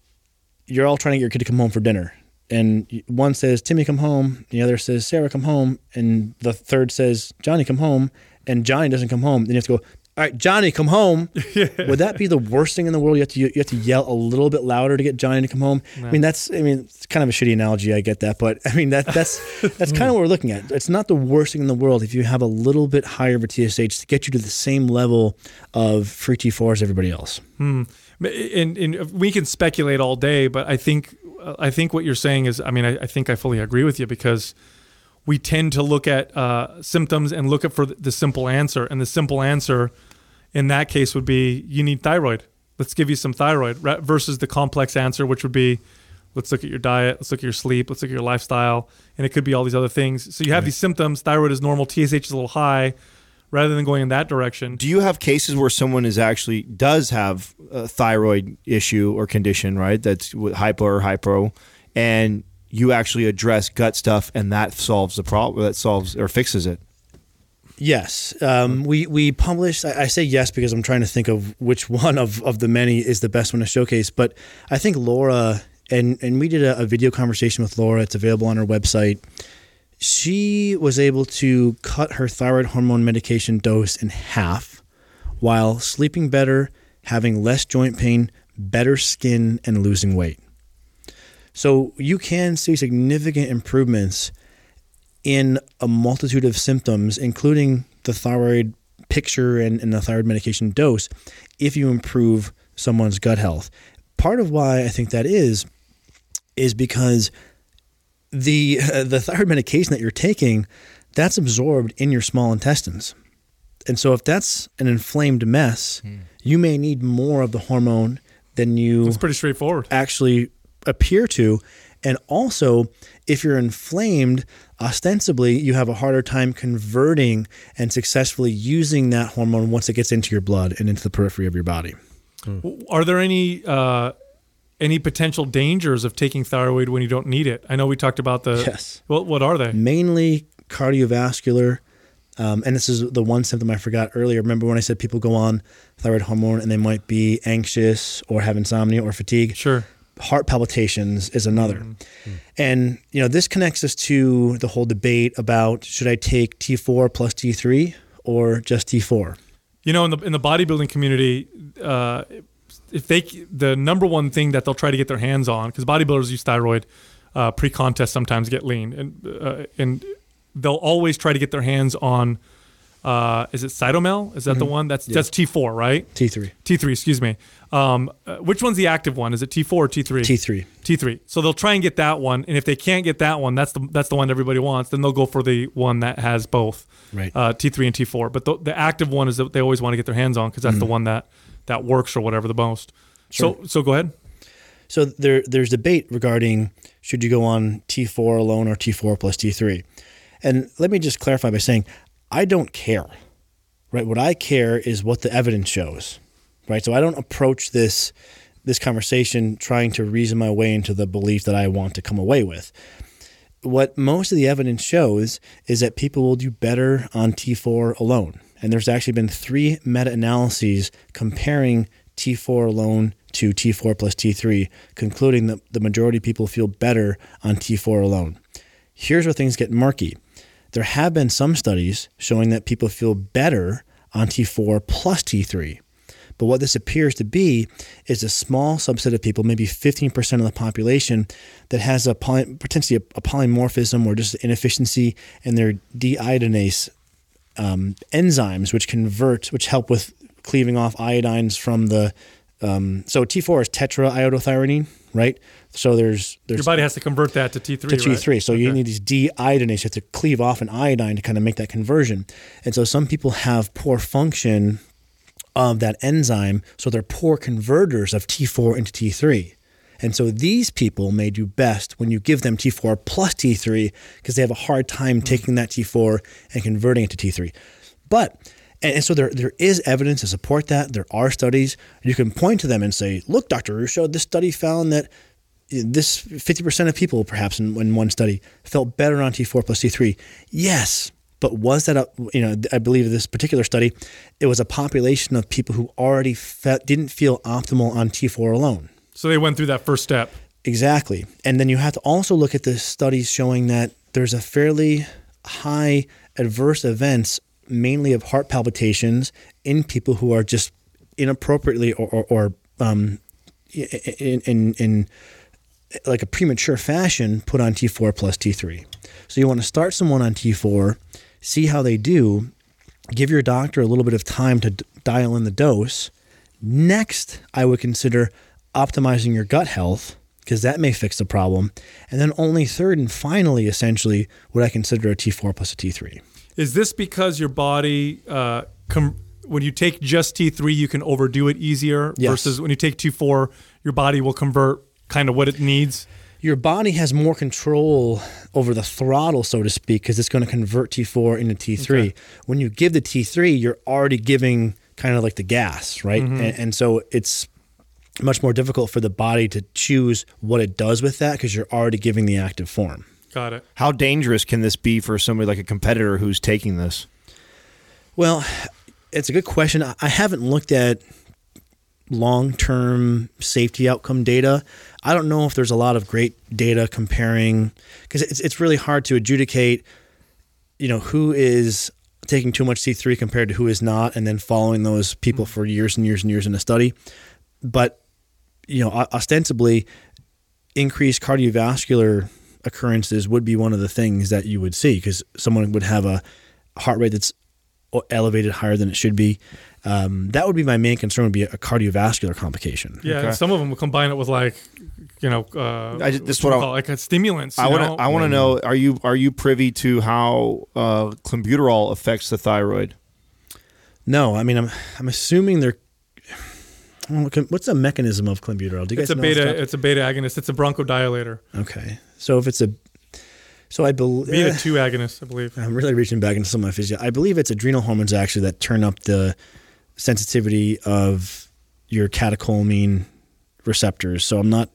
you're all trying to get your kid to come home for dinner, and one says, Timmy, come home, the other says, Sarah, come home, and the third says, Johnny, come home, and Johnny doesn't come home, then you have to go, all right, Johnny, come home. Would that be the worst thing in the world? You have to you have to yell a little bit louder to get Johnny to come home. I mean, that's I mean, it's kind of a shitty analogy. I get that, but I mean that that's that's kind of what we're looking at. It's not the worst thing in the world if you have a little bit higher of a TSH to get you to the same level of free T4 as everybody else. Hmm. And, and we can speculate all day, but I think I think what you're saying is, I mean, I, I think I fully agree with you because we tend to look at uh, symptoms and look at for the simple answer, and the simple answer in that case would be you need thyroid. Let's give you some thyroid versus the complex answer, which would be let's look at your diet, let's look at your sleep, let's look at your lifestyle, and it could be all these other things. So you have these symptoms. Thyroid is normal. TSH is a little high. Rather than going in that direction, Do you have cases where someone is actually does have a thyroid issue or condition, right? That's with hypo or hypo, and you actually address gut stuff, and that solves the problem. That solves or fixes it. Yes, um, we we published. I, I say yes because I'm trying to think of which one of, of the many is the best one to showcase. But I think Laura and and we did a, a video conversation with Laura. It's available on our website. She was able to cut her thyroid hormone medication dose in half while sleeping better, having less joint pain, better skin, and losing weight. So you can see significant improvements in a multitude of symptoms, including the thyroid picture and, and the thyroid medication dose, if you improve someone's gut health. Part of why I think that is, is because the uh, the thyroid medication that you're taking, that's absorbed in your small intestines. And so if that's an inflamed mess, you may need more of the hormone than you It's pretty straightforward. actually appear to. And also, if you're inflamed, ostensibly you have a harder time converting and successfully using that hormone once it gets into your blood and into the periphery of your body. Are there any uh, any potential dangers of taking thyroid when you don't need it? I know we talked about the. Yes. What what are they? Mainly cardiovascular. Um, and this is the one symptom I forgot earlier. Remember when I said people go on thyroid hormone and they might be anxious or have insomnia or fatigue? Sure. heart palpitations is another. And you know, this connects us to the whole debate about should I take T4 plus T3 or just T4? You know, in the in the bodybuilding community, uh, if they the number one thing that they'll try to get their hands on because bodybuilders use thyroid uh, pre-contest sometimes get lean and uh, and they'll always try to get their hands on uh, is it Cytomel? Is that the one? That's that's T four, right? T3. T three, excuse me. Um, uh, which one's the active one? Is it T four or T three? T3. T three. So they'll try and get that one, and if they can't get that one, that's the that's the one everybody wants. Then they'll go for the one that has both, Right. Uh, T three and T four. But the, the active one is that they always want to get their hands on because that's the one that that works or whatever the most. So so go ahead. So there, there's debate regarding should you go on T4 alone or T4 plus T3. And let me just clarify by saying I don't care. Right? What I care is what the evidence shows. Right? So I don't approach this this conversation trying to reason my way into the belief that I want to come away with. What most of the evidence shows is that people will do better on T4 alone. And there's actually been three meta analyses comparing T4 alone to T4 plus T3, concluding that the majority of people feel better on T4 alone. Here's where things get murky. There have been some studies showing that people feel better on T4 plus T3. But what this appears to be is a small subset of people, maybe 15% of the population, that has a poly, potentially a, a polymorphism or just inefficiency in their deiodinase um, enzymes, which convert, which help with cleaving off iodines from the. Um, so T4 is tetraiodothyronine, right? So there's there's Your body has to convert that to T three. to T3. So you need these deiodinases. You have to cleave off an iodine to kind of make that conversion. And so some people have poor function of that enzyme, so they're poor converters of T4 into T3. And so these people may do best when you give them T4 plus T3 because they have a hard time mm. taking that T4 and converting it to T3. But and, so there there is evidence to support that. There are studies. You can point to them and say, "Look, Dr. Ruscio, this study found that eh, this 50% of people, perhaps in, in one study, felt better on T4 plus T3. Yes, but was that a, you know, I believe this particular study, it was a population of people who already fe- didn't feel optimal on T4 alone. So they went through that first step. Exactly. And then you have to also look at the studies showing that there's a fairly high adverse events, mainly of heart palpitations, in people who are just inappropriately or, or, or um, in, in, in like a premature fashion put on T4 plus T3. So you want to start someone on T4, see how they do, give your doctor a little bit of time to d- dial in the dose. Next, I would consider optimizing your gut health because that may fix the problem. And then only third and finally, essentially, what I consider a T4 plus a T3. Is this because your body, uh, com- when you take just T3, you can overdo it easier Yes. versus when you take T4, your body will convert kind of what it needs? your body has more control over the throttle, so to speak, because it's going to convert T4 into T3. When you give the T3, you're already giving kind of like the gas, right? And, and so it's much more difficult for the body to choose what it does with that because you're already giving the active form. Got it. How dangerous can this be for somebody like a competitor who's taking this? Well, it's a good question. I I haven't looked at long term safety outcome data. I don't know if there's a lot of great data comparing because it's it's really hard to adjudicate, you know, who is taking too much T3 compared to who is not, and then following those people mm. for years and years and years in a study. But you know, ostensibly, increased cardiovascular occurrences would be one of the things that you would see because someone would have a heart rate that's elevated higher than it should be. Um, that would be my main concern. Would be a cardiovascular complication. Yeah, Okay. and some of them will combine it with like, you know, uh, I just- this is what what I- call like a stimulants. I want to. I want to know. Are you are you privy to how uh, clenbuterol affects the thyroid? No, I mean, I'm I'm assuming they're. What's the mechanism of clenbuterol? Do you It's guys a beta. It's a beta agonist. It's a bronchodilator. Okay, so if it's a, so I believe Beta eh, two agonist, I believe. I'm really reaching back into some of my physio. I believe it's adrenal hormones actually that turn up the sensitivity of your catecholamine receptors. So I'm not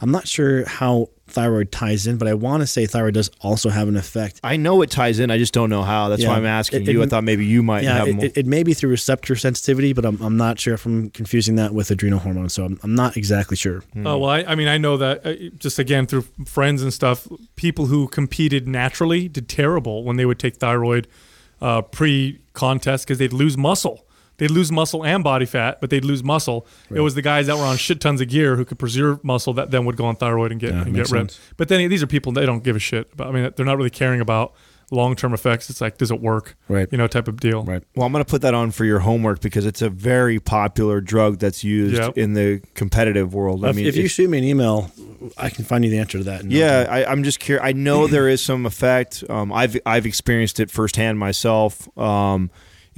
I'm not sure how thyroid ties in, but I want to say thyroid does also have an effect. I know it ties in. I just don't know how. That's Yeah. why I'm asking It- you. it- I thought maybe you might Yeah, have it, more. it, it may be through receptor sensitivity, but I'm, I'm not sure if I'm confusing that with adrenal hormones. So I'm, I'm not exactly sure. Oh well, I, I mean, I know that uh, just again through friends and stuff. People who competed naturally did terrible when they would take thyroid uh, pre-contest because they'd lose muscle. They'd lose muscle and body fat, but they'd lose muscle. It was the guys that were on shit tons of gear who could preserve muscle that then would go on thyroid and get Yeah, and get ripped. sense. But then these are people they don't give a shit about. I mean, they're not really caring about long-term effects. It's like, does it work? Right. You know, type of deal. Right. well, I'm going to put that on for your homework because it's a very popular drug that's used Yep. in the competitive world. I mean, if you it's- shoot me an email, I can find you the answer to that. in no Yeah. I, I'm just curious. I know there is some effect. Um, I've I've experienced it firsthand myself. Um,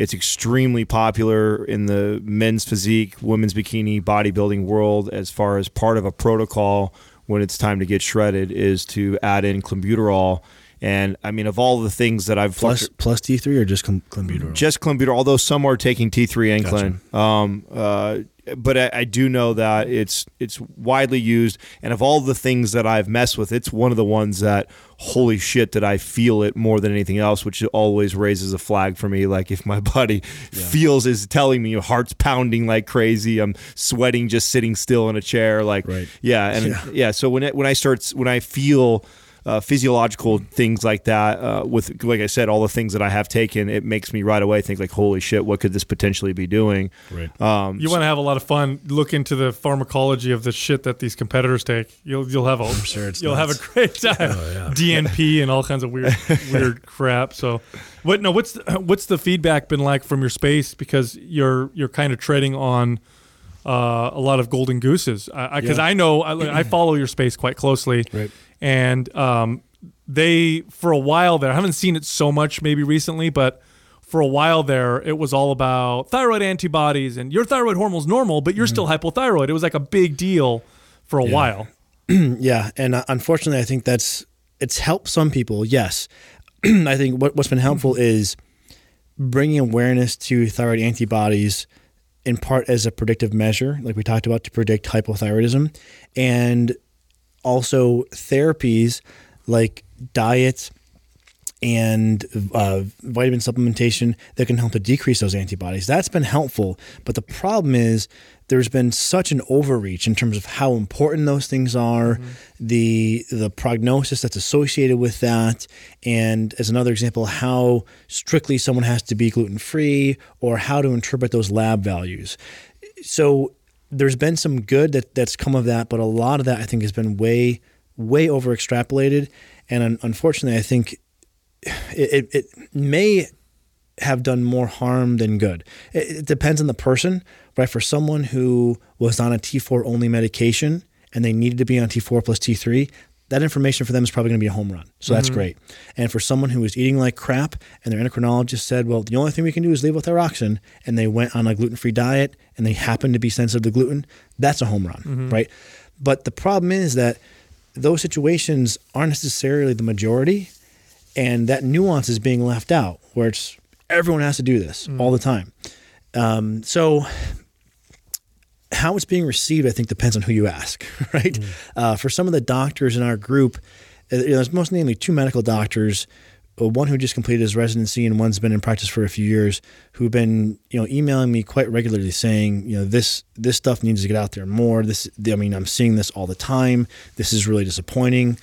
it's extremely popular in the men's physique, women's bikini, bodybuilding world. As far as part of a protocol when it's time to get shredded, is to add in clenbuterol. And I mean, of all the things that I've plus plus T3 or just clen- clenbuterol. just clenbuterol, although some are taking T3 and Gotcha. clen. Um, uh, but I, I do know that it's it's widely used, and of all the things that I've messed with, it's one of the ones that holy shit that I feel it more than anything else, which always raises a flag for me. Like if my body feels is telling me your heart's pounding like crazy, I'm sweating just sitting still in a chair, like Right. yeah, and yeah. so when it, when I start when I feel uh, physiological things like that, uh, with like I said, all the things that I have taken, it makes me right away think like, holy shit, what could this potentially be doing? Right. Um, You want to have a lot of fun. Look into the pharmacology of the shit that these competitors take. You'll you'll have a sure it's you'll have a great time. DNP and all kinds of weird weird crap. So, what no? What's the, what's the feedback been like from your space? Because you're you're kind of treading on uh, a lot of golden gooses. Because I, 'cause Yeah. I know I, I follow your space quite closely, Right. And um, they for a while there. I haven't seen it so much maybe recently, but for a while there, it was all about thyroid antibodies and your thyroid hormone's normal, but you're still hypothyroid. It was like a big deal for a while. Yeah, and uh, unfortunately, I think that's it's helped some people. Yes, I think what, what's been helpful is bringing awareness to thyroid antibodies in part as a predictive measure, like we talked about, to predict hypothyroidism, and also therapies like diets and uh, vitamin supplementation that can help to decrease those antibodies. That's been helpful, but the problem is there's been such an overreach in terms of how important those things are, the the prognosis that's associated with that, and as another example, how strictly someone has to be gluten free or how to interpret those lab values. So there's been some good that, that's come of that, but a lot of that I think has been way way over extrapolated, and un- unfortunately, I think it, it, it may have done more harm than good. It, it depends on the person, right? For someone who was on a T4 only medication and they needed to be on T4 plus T3, that information for them is probably going to be a home run. So that's mm-hmm. great. And for someone who was eating like crap and their endocrinologist said, well, the only thing we can do is levothyroxine, and they went on a gluten free diet and they happen to be sensitive to gluten, that's a home run, mm-hmm. right? But the problem is that those situations aren't necessarily the majority and that nuance is being left out where it's everyone has to do this mm. all the time um, so how it's being received i think depends on who you ask right? Uh, for some of the doctors in our group uh, you know, there's most namely two medical doctors uh, one who just completed his residency and one's been in practice for a few years who've been you know emailing me quite regularly saying you know this this stuff needs to get out there more. This i mean i'm seeing this all the time. This is really disappointing.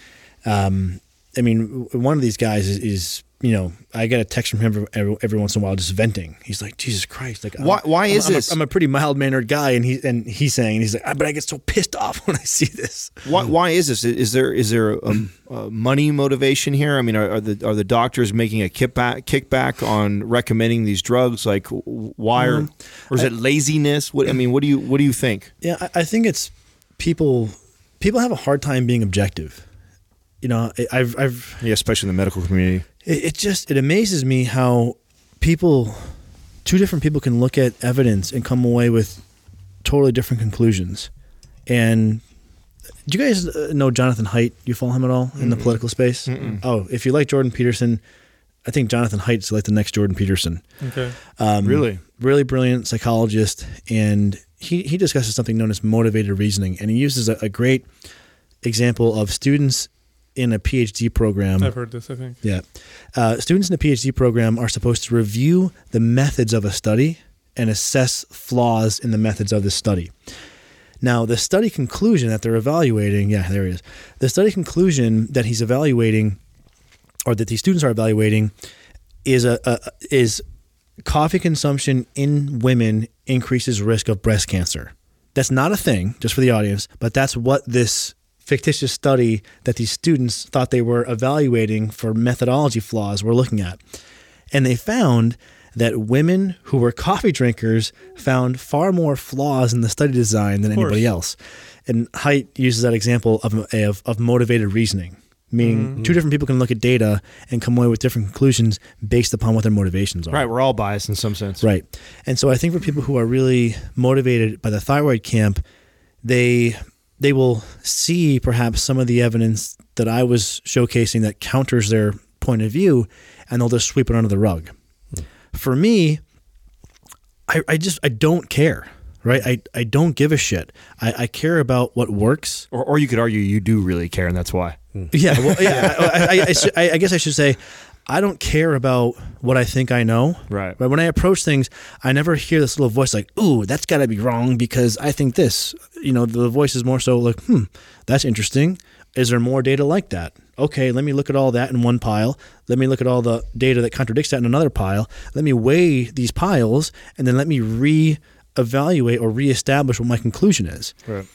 Um, i mean one of these guys is, is you know, I get a text from him every, every, once in a while, just venting. He's like, "Jesus Christ! Like, why? Why I'm, is I'm this? A, I'm a pretty mild mannered guy, and he and he's saying, he's like, but I get so pissed off when I see this. Why? Why is this? Is there is there a, a money motivation here? I mean, are, are, the are the doctors making a kickback kickback on recommending these drugs? Like, why? Are, um, or is I, it laziness? What I mean, what do you what do you think? Yeah, I, I think it's people. People have a hard time being objective. You know, I've, I've yeah, especially in the medical community it, it just it amazes me how people, two different people, can look at evidence and come away with totally different conclusions. And do you guys uh, know Jonathan Haidt? You follow him at all in mm the political space? Mm-mm. Oh, if you like Jordan Peterson, I think Jonathan Haidt's like the next Jordan Peterson. Okay. Um, really? Really brilliant psychologist. And he, he discusses something known as motivated reasoning. And he uses a, a great example of students in a PhD program. I've heard this, I think. Yeah. Uh, students in a PhD program are supposed to review the methods of a study and assess flaws in the methods of the study. Now, the study conclusion that they're evaluating, yeah, there he is. The study conclusion that he's evaluating, or that these students are evaluating, is a, a is coffee consumption in women increases risk of breast cancer. That's not a thing, just for the audience, but that's what this fictitious study that these students thought they were evaluating for methodology flaws were looking at. And they found that women who were coffee drinkers found far more flaws in the study design than anybody else. And Haidt uses that example of, of, of motivated reasoning, meaning mm-hmm. two different people can look at data and come away with different conclusions based upon what their motivations are. Right, we're all biased in some sense. Right. And so I think for people who are really motivated by the thyroid camp, they they will see perhaps some of the evidence that I was showcasing that counters their point of view, and they'll just sweep it under the rug. Hmm. For me, I, I just I don't care. Right, I, I don't give a shit. I, I care about what works. Or, or you could argue you do really care, and that's why. Yeah, well, yeah. I, I, I, I guess I should say I don't care about what I think I know. Right. But when I approach things, I never hear this little voice like, "Ooh, that's got to be wrong because I think this." You know, the voice is more so like, "Hmm, that's interesting. Is there more data like that?" Okay, let me look at all that in one pile. Let me look at all the data that contradicts that in another pile. Let me weigh these piles and then let me re-evaluate or re-establish what my conclusion is. Right.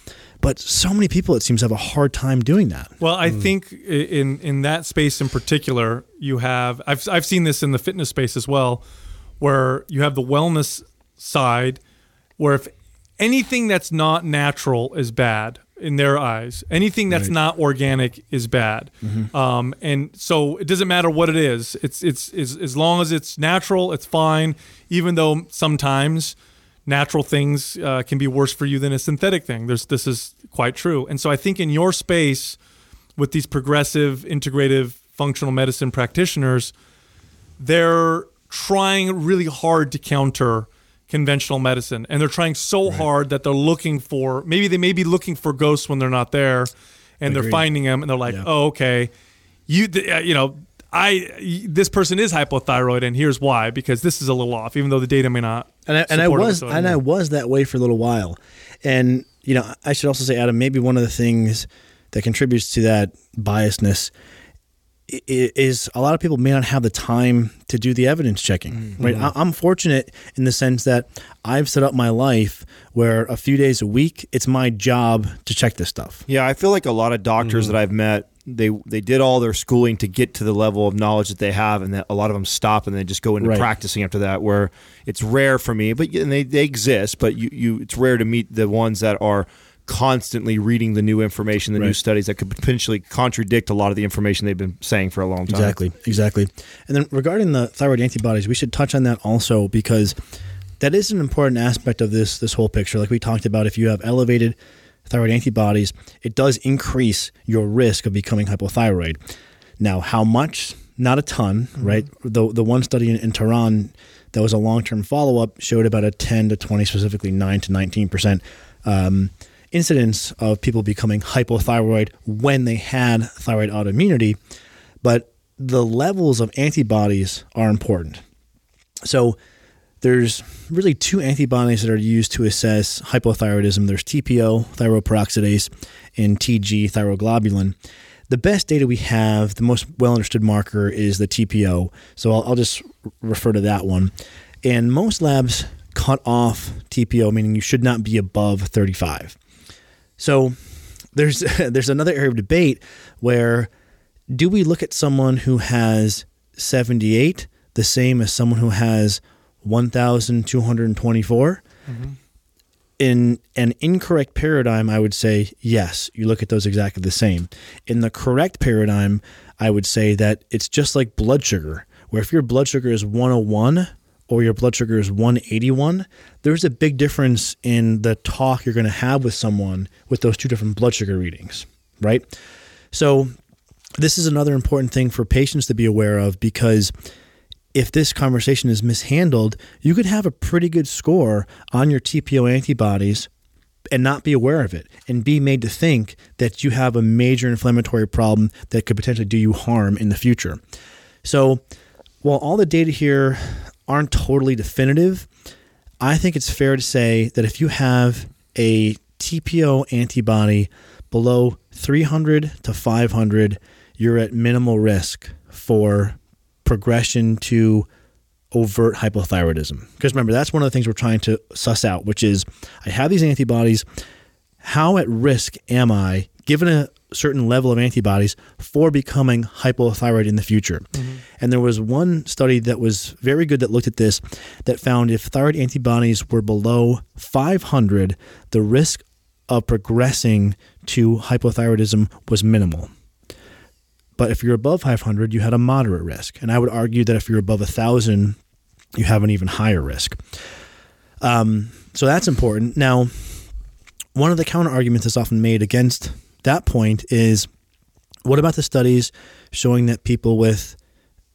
But so many people, it seems, have a hard time doing that. Well, I mm. think in in that space in particular, you have I've I've seen this in the fitness space as well, where you have the wellness side, where if anything that's not natural is bad in their eyes. Anything that's right. not organic is bad. Mm-hmm. Um, and so it doesn't matter what it is. It's, it's, it's as long as it's natural, it's fine. Even though sometimes natural things uh, can be worse for you than a synthetic thing. There's, this is quite true. And so I think in your space, with these progressive, integrative, functional medicine practitioners, they're trying really hard to counter conventional medicine and they're trying so right. hard that they're looking for maybe they may be looking for ghosts when they're not there and they're finding them and they're like yeah. oh okay you uh, you know I this person is hypothyroid, and here's why because this is a little off, even though the data may not. And I, and I was so and I was that way for a little while, and you know I should also say, Adam, maybe one of the things that contributes to that biasness is a lot of people may not have the time to do the evidence checking mm-hmm. right i'm fortunate in the sense that i've set up my life where a few days a week it's my job to check this stuff. Yeah i feel like a lot of doctors mm-hmm. that i've met they they did all their schooling to get to the level of knowledge that they have, and that a lot of them stop and they just go into right. practicing after that. Where it's rare for me, but and they, they exist, but you, you it's rare to meet the ones that are constantly reading the new information, the right. new studies that could potentially contradict a lot of the information they've been saying for a long time. Exactly, exactly. And then regarding the thyroid antibodies, we should touch on that also because that is an important aspect of this this whole picture. Like we talked about, if you have elevated thyroid antibodies, it does increase your risk of becoming hypothyroid. Now, how much? Not a ton, mm-hmm. right? The the one study in, in Tehran that was a long term follow up showed about a 10 to 20, specifically 9 to 19 percent um, incidence of people becoming hypothyroid when they had thyroid autoimmunity. But the levels of antibodies are important. So there's really two antibodies that are used to assess hypothyroidism. There's TPO, thyroperoxidase, and TG, thyroglobulin. The best data we have, the most well understood marker is the TPO. So I'll, I'll just refer to that one. And most labs cut off TPO, meaning you should not be above 35. So there's there's another area of debate where do we look at someone who has 78 the same as someone who has 1224 mm-hmm. in an incorrect paradigm i would say yes. You look at those exactly the same. In the correct paradigm i would say that it's just like blood sugar where if your blood sugar is 101 or your blood sugar is 181 there's a big difference in the talk you're going to have with someone with those two different blood sugar readings right? So this is another important thing for patients to be aware of because if this conversation is mishandled, you could have a pretty good score on your TPO antibodies and not be aware of it and be made to think that you have a major inflammatory problem that could potentially do you harm in the future. So, while all the data here aren't totally definitive, I think it's fair to say that if you have a TPO antibody below 300 to 500, you're at minimal risk for progression to overt hypothyroidism. Because remember, that's one of the things we're trying to suss out, which is I have these antibodies. How at risk am I, given a certain level of antibodies, for becoming hypothyroid in the future? Mm-hmm. And there was one study that was very good that looked at this that found if thyroid antibodies were below 500, the risk of progressing to hypothyroidism was minimal. But if you're above 500, you had a moderate risk. And I would argue that if you're above 1,000, you have an even higher risk. Um, so that's important. Now, one of the counter arguments that's often made against that point is what about the studies showing that people with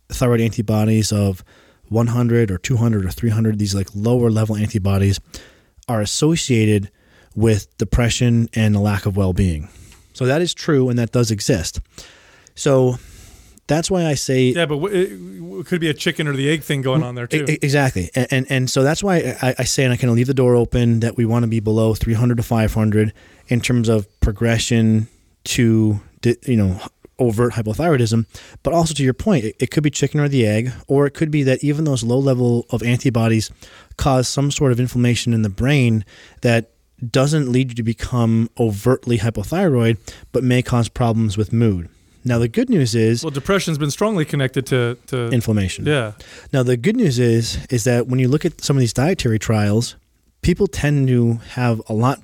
thyroid antibodies of 100 or 200 or 300, these like lower level antibodies, are associated with depression and a lack of well being? So that is true and that does exist. So that's why I say Yeah, but it, could be a chicken or the egg thing going on there too. Exactly, and, and and so that's why I, I say, and I kind of leave the door open that we want to be below 300 to 500 in terms of progression to you know overt hypothyroidism. But also to your point, it, it could be chicken or the egg, or it could be that even those low level of antibodies cause some sort of inflammation in the brain that doesn't lead you to become overtly hypothyroid, but may cause problems with mood. Now the good news is well, depression's been strongly connected to to inflammation. yeah. Now the good news is is that when you look at some of these dietary trials, people tend to have a lot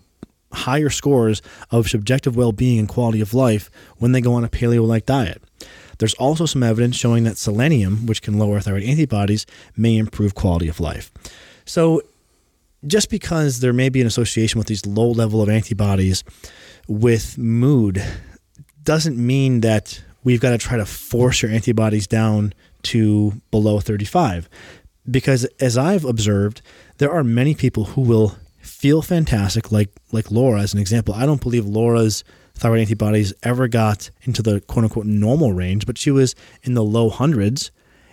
higher scores of subjective well-being and quality of life when they go on a paleo-like diet. There's also some evidence showing that selenium, which can lower thyroid antibodies, may improve quality of life. So just because there may be an association with these low level of antibodies with mood doesn't mean that we've got to try to force your antibodies down to below 35 because as i've observed there are many people who will feel fantastic like like laura as an example. I don't believe laura's thyroid antibodies ever got into the quote unquote normal range but she was in the low hundreds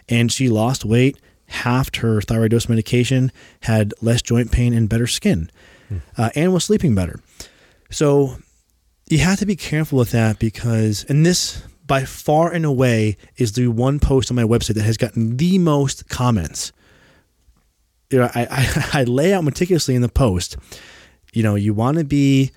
and she lost weight. Halved her thyroid dose medication had less joint pain and better skin uh, and was sleeping better. So you have to be careful with that because, and this by far and away is the one post on my website that has gotten the most comments. You know, I, I, I lay out meticulously in the post, you know, you want to be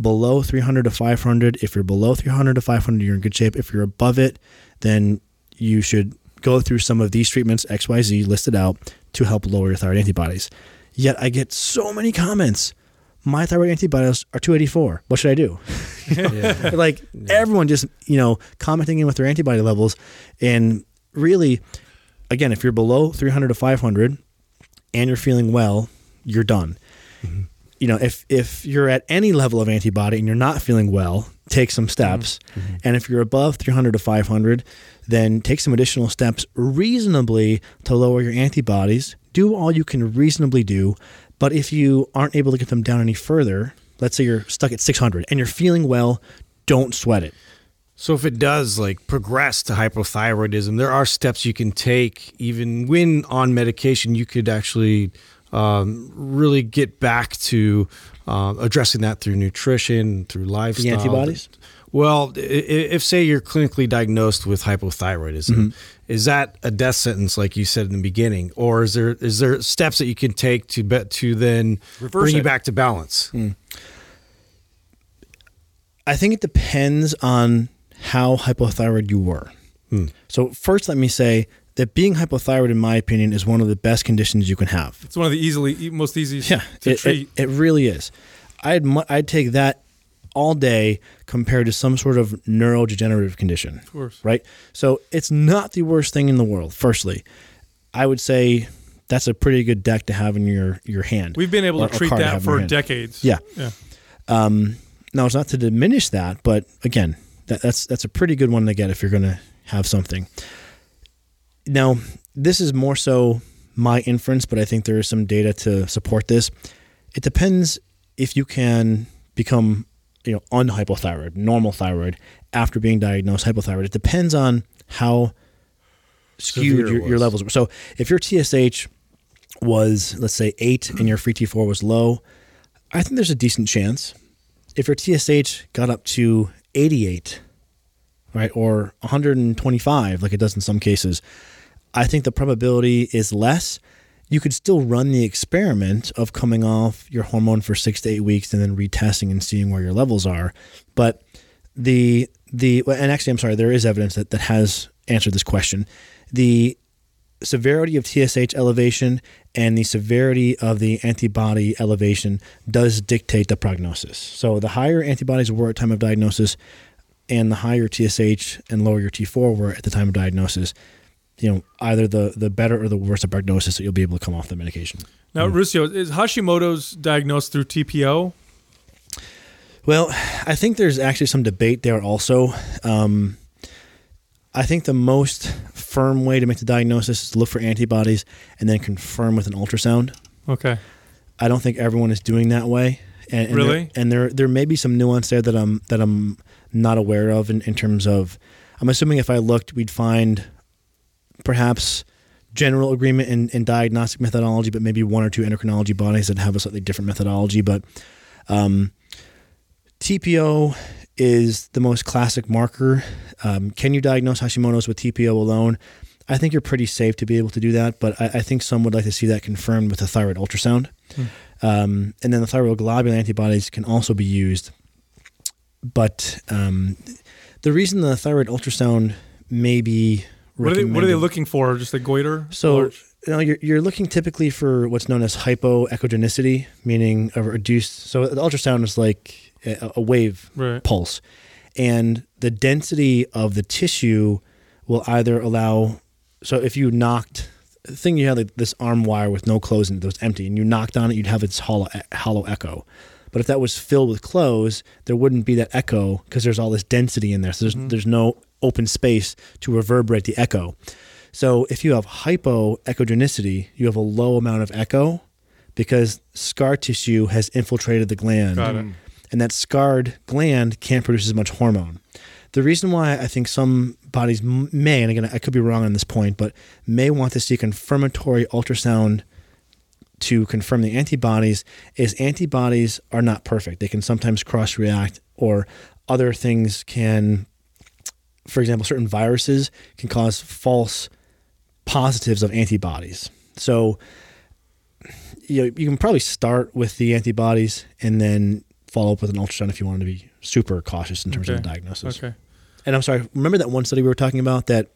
below 300 to 500. If you're below 300 to 500, you're in good shape. If you're above it, then you should go through some of these treatments, XYZ listed out, to help lower your thyroid antibodies. Yet I get so many comments my thyroid antibodies are 284. What should I do? like everyone just, you know, commenting in with their antibody levels. And really, again, if you're below 300 to 500 and you're feeling well, you're done. Mm-hmm. You know, if, if you're at any level of antibody and you're not feeling well, take some steps. Mm-hmm. Mm-hmm. And if you're above 300 to 500, then take some additional steps reasonably to lower your antibodies. Do all you can reasonably do. But if you aren't able to get them down any further, let's say you're stuck at 600 and you're feeling well, don't sweat it. So if it does like progress to hypothyroidism, there are steps you can take even when on medication. You could actually um, really get back to uh, addressing that through nutrition, through lifestyle. The antibodies. Well, if say you're clinically diagnosed with hypothyroidism, Mm-hmm. Is that a death sentence, like you said in the beginning, or is there is there steps that you can take to bet to then Reverse bring you back to balance? Hmm. I think it depends on how hypothyroid you were. Hmm. So first, let me say that being hypothyroid, in my opinion, is one of the best conditions you can have. It's one of the easily e- most easiest Yeah, to it, treat. It, it really is. I'd I'd take that all day compared to some sort of neurodegenerative condition. Of course. right? So it's not the worst thing in the world. Firstly, I would say that's a pretty good deck to have in your your hand. We've been able Or- to treat to that your for decades. Yeah. Yeah. Um, now it's not to diminish that, but again, that, that's that's a pretty good one to get if you're going to have something. Now, this is more so my inference, but I think there is some data to support this. It depends if you can become, you know, unhypothyroid, normal thyroid after being diagnosed hypothyroid. It depends on how skewed your, your levels were. So if your TSH was, let's say, eight and your free T4 was low, I think there's a decent chance. If your TSH got up to 88, right, or 125, like it does in some cases, I think the probability is less. You could still run the experiment of coming off your hormone for six to eight weeks and then retesting and seeing where your levels are. But the the and actually, I'm sorry, there is evidence that that has answered this question. The severity of TSH elevation and the severity of the antibody elevation does dictate the prognosis. So the higher antibodies were at time of diagnosis and the higher TSH and lower your T4 were at the time of diagnosis, you know, either the the better or the worse the prognosis that you'll be able to come off the medication. Now, Mm. Ruscio, is Hashimoto's diagnosed through TPO? Well, I think there's actually some debate there also. Um, I think the most firm way to make the diagnosis is to look for antibodies and then confirm with an ultrasound. Okay. I don't think everyone is doing that way. And, and Really? There, and there there may be some nuance there that I'm that I'm not aware of in, in terms of I'm assuming if I looked we'd find perhaps general agreement in, in diagnostic methodology, but maybe one or two endocrinology bodies that have a slightly different methodology. But um, TPO is the most classic marker. Um, can you diagnose Hashimoto's with TPO alone? I think you're pretty safe to be able to do that, but I, I think some would like to see that confirmed with a thyroid ultrasound. Um, and then the thyroid globulin antibodies can also be used. But um, the reason the thyroid ultrasound may be What are they What are they looking for? Just a goiter? so Large? you know, you're, you're looking typically for what's known as hypoechogenicity, meaning a reduced. So the ultrasound is like a, a wave Right. pulse, and the density of the tissue will either allow. So if you knocked, the thing you had like this arm wire with no clothes in it that was empty, and you knocked on it, you'd have its hollow hollow echo. But if that was filled with clothes, there wouldn't be that echo because there's all this density in there. So there's mm-hmm. there's no open space to reverberate the echo. So if you have hypoechogenicity, you have a low amount of echo because scar tissue has infiltrated the gland. And that scarred gland can't produce as much hormone. The reason why I think some bodies may, and again, I could be wrong on this point, but may want to see confirmatory ultrasound to confirm the antibodies is antibodies are not perfect. They can sometimes cross react, or other things can, for example, certain viruses can cause false positives of antibodies. So you, know, you can probably start with the antibodies and then follow up with an ultrasound if you want to be super cautious in terms of the diagnosis. Okay. And I'm sorry, remember that one study we were talking about that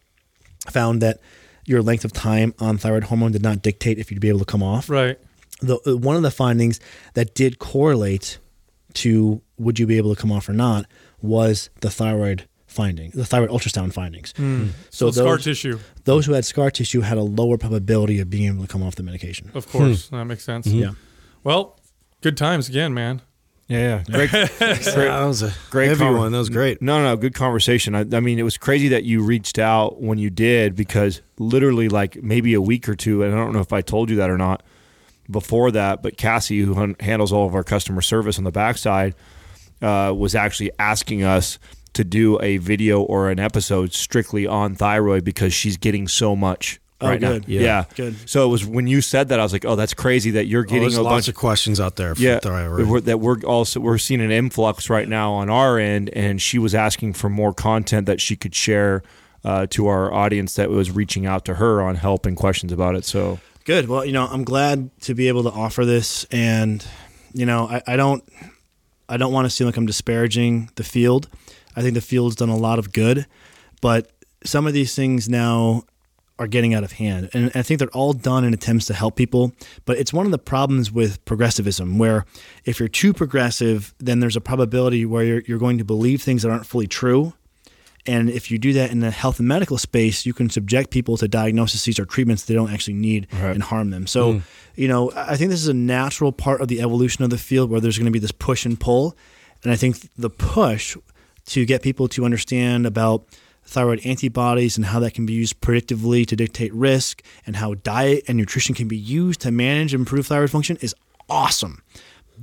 found that your length of time on thyroid hormone did not dictate if you'd be able to come off? Right. The, uh, one of the findings that did correlate to would you be able to come off or not was the thyroid finding, the thyroid ultrasound findings. Hmm. So, So scar tissue, Those who had scar tissue had a lower probability of being able to come off the medication. of course. That makes sense. Yeah. Well, good times again, man. Yeah, yeah. Great, Yeah, that was a great heavy conver- one. That was great. No, no, no, good conversation. I, I mean, it was crazy that you reached out when you did because literally, like maybe a week or two, and I don't know if I told you that or not before that, but Cassie, who hun- handles all of our customer service on the backside, uh, was actually asking us to do a video or an episode strictly on thyroid because she's getting so much. Oh, right now. good. Yeah. Yeah. Good. So it was when you said that I was like, oh, that's crazy that you're Oh, getting there's a lots bunch of questions out there yeah, thyroid. we're- that we're also we're seeing an influx right now on our end, and she was asking for more content that she could share uh, to our audience that was reaching out to her on help and questions about it. So Good. Well, you know, I'm glad to be able to offer this, and you know, I, I don't, I don't want to seem like I'm disparaging the field. I think the field's done a lot of good, but some of these things now are getting out of hand, and I think they're all done in attempts to help people. But it's one of the problems with progressivism, where if you're too progressive, then there's a probability where you're, you're going to believe things that aren't fully true. And if you do that in the health and medical space, you can subject people to diagnoses or treatments they don't actually need and harm them. So, hmm. you know, I think this is a natural part of the evolution of the field where there's going to be this push and pull. And I think the push to get people to understand about thyroid antibodies and how that can be used predictively to dictate risk and how diet and nutrition can be used to manage and improve thyroid function is awesome.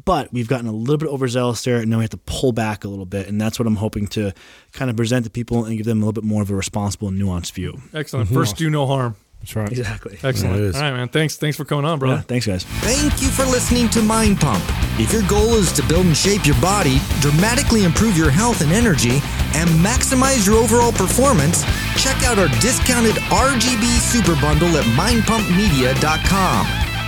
But we've gotten a little bit overzealous there, and now we have to pull back a little bit, and that's what I'm hoping to kind of present to people and give them a little bit more of a responsible and nuanced view. Excellent. Mm-hmm. First, do no harm. That's right. Exactly. Excellent. it is. All right, man. Thanks. Thanks for coming on, bro. Yeah, thanks, guys. Thank you for listening to Mind Pump. If your goal is to build and shape your body, dramatically improve your health and energy, and maximize your overall performance, check out our discounted RGB Super Bundle at mindpumpmedia.com.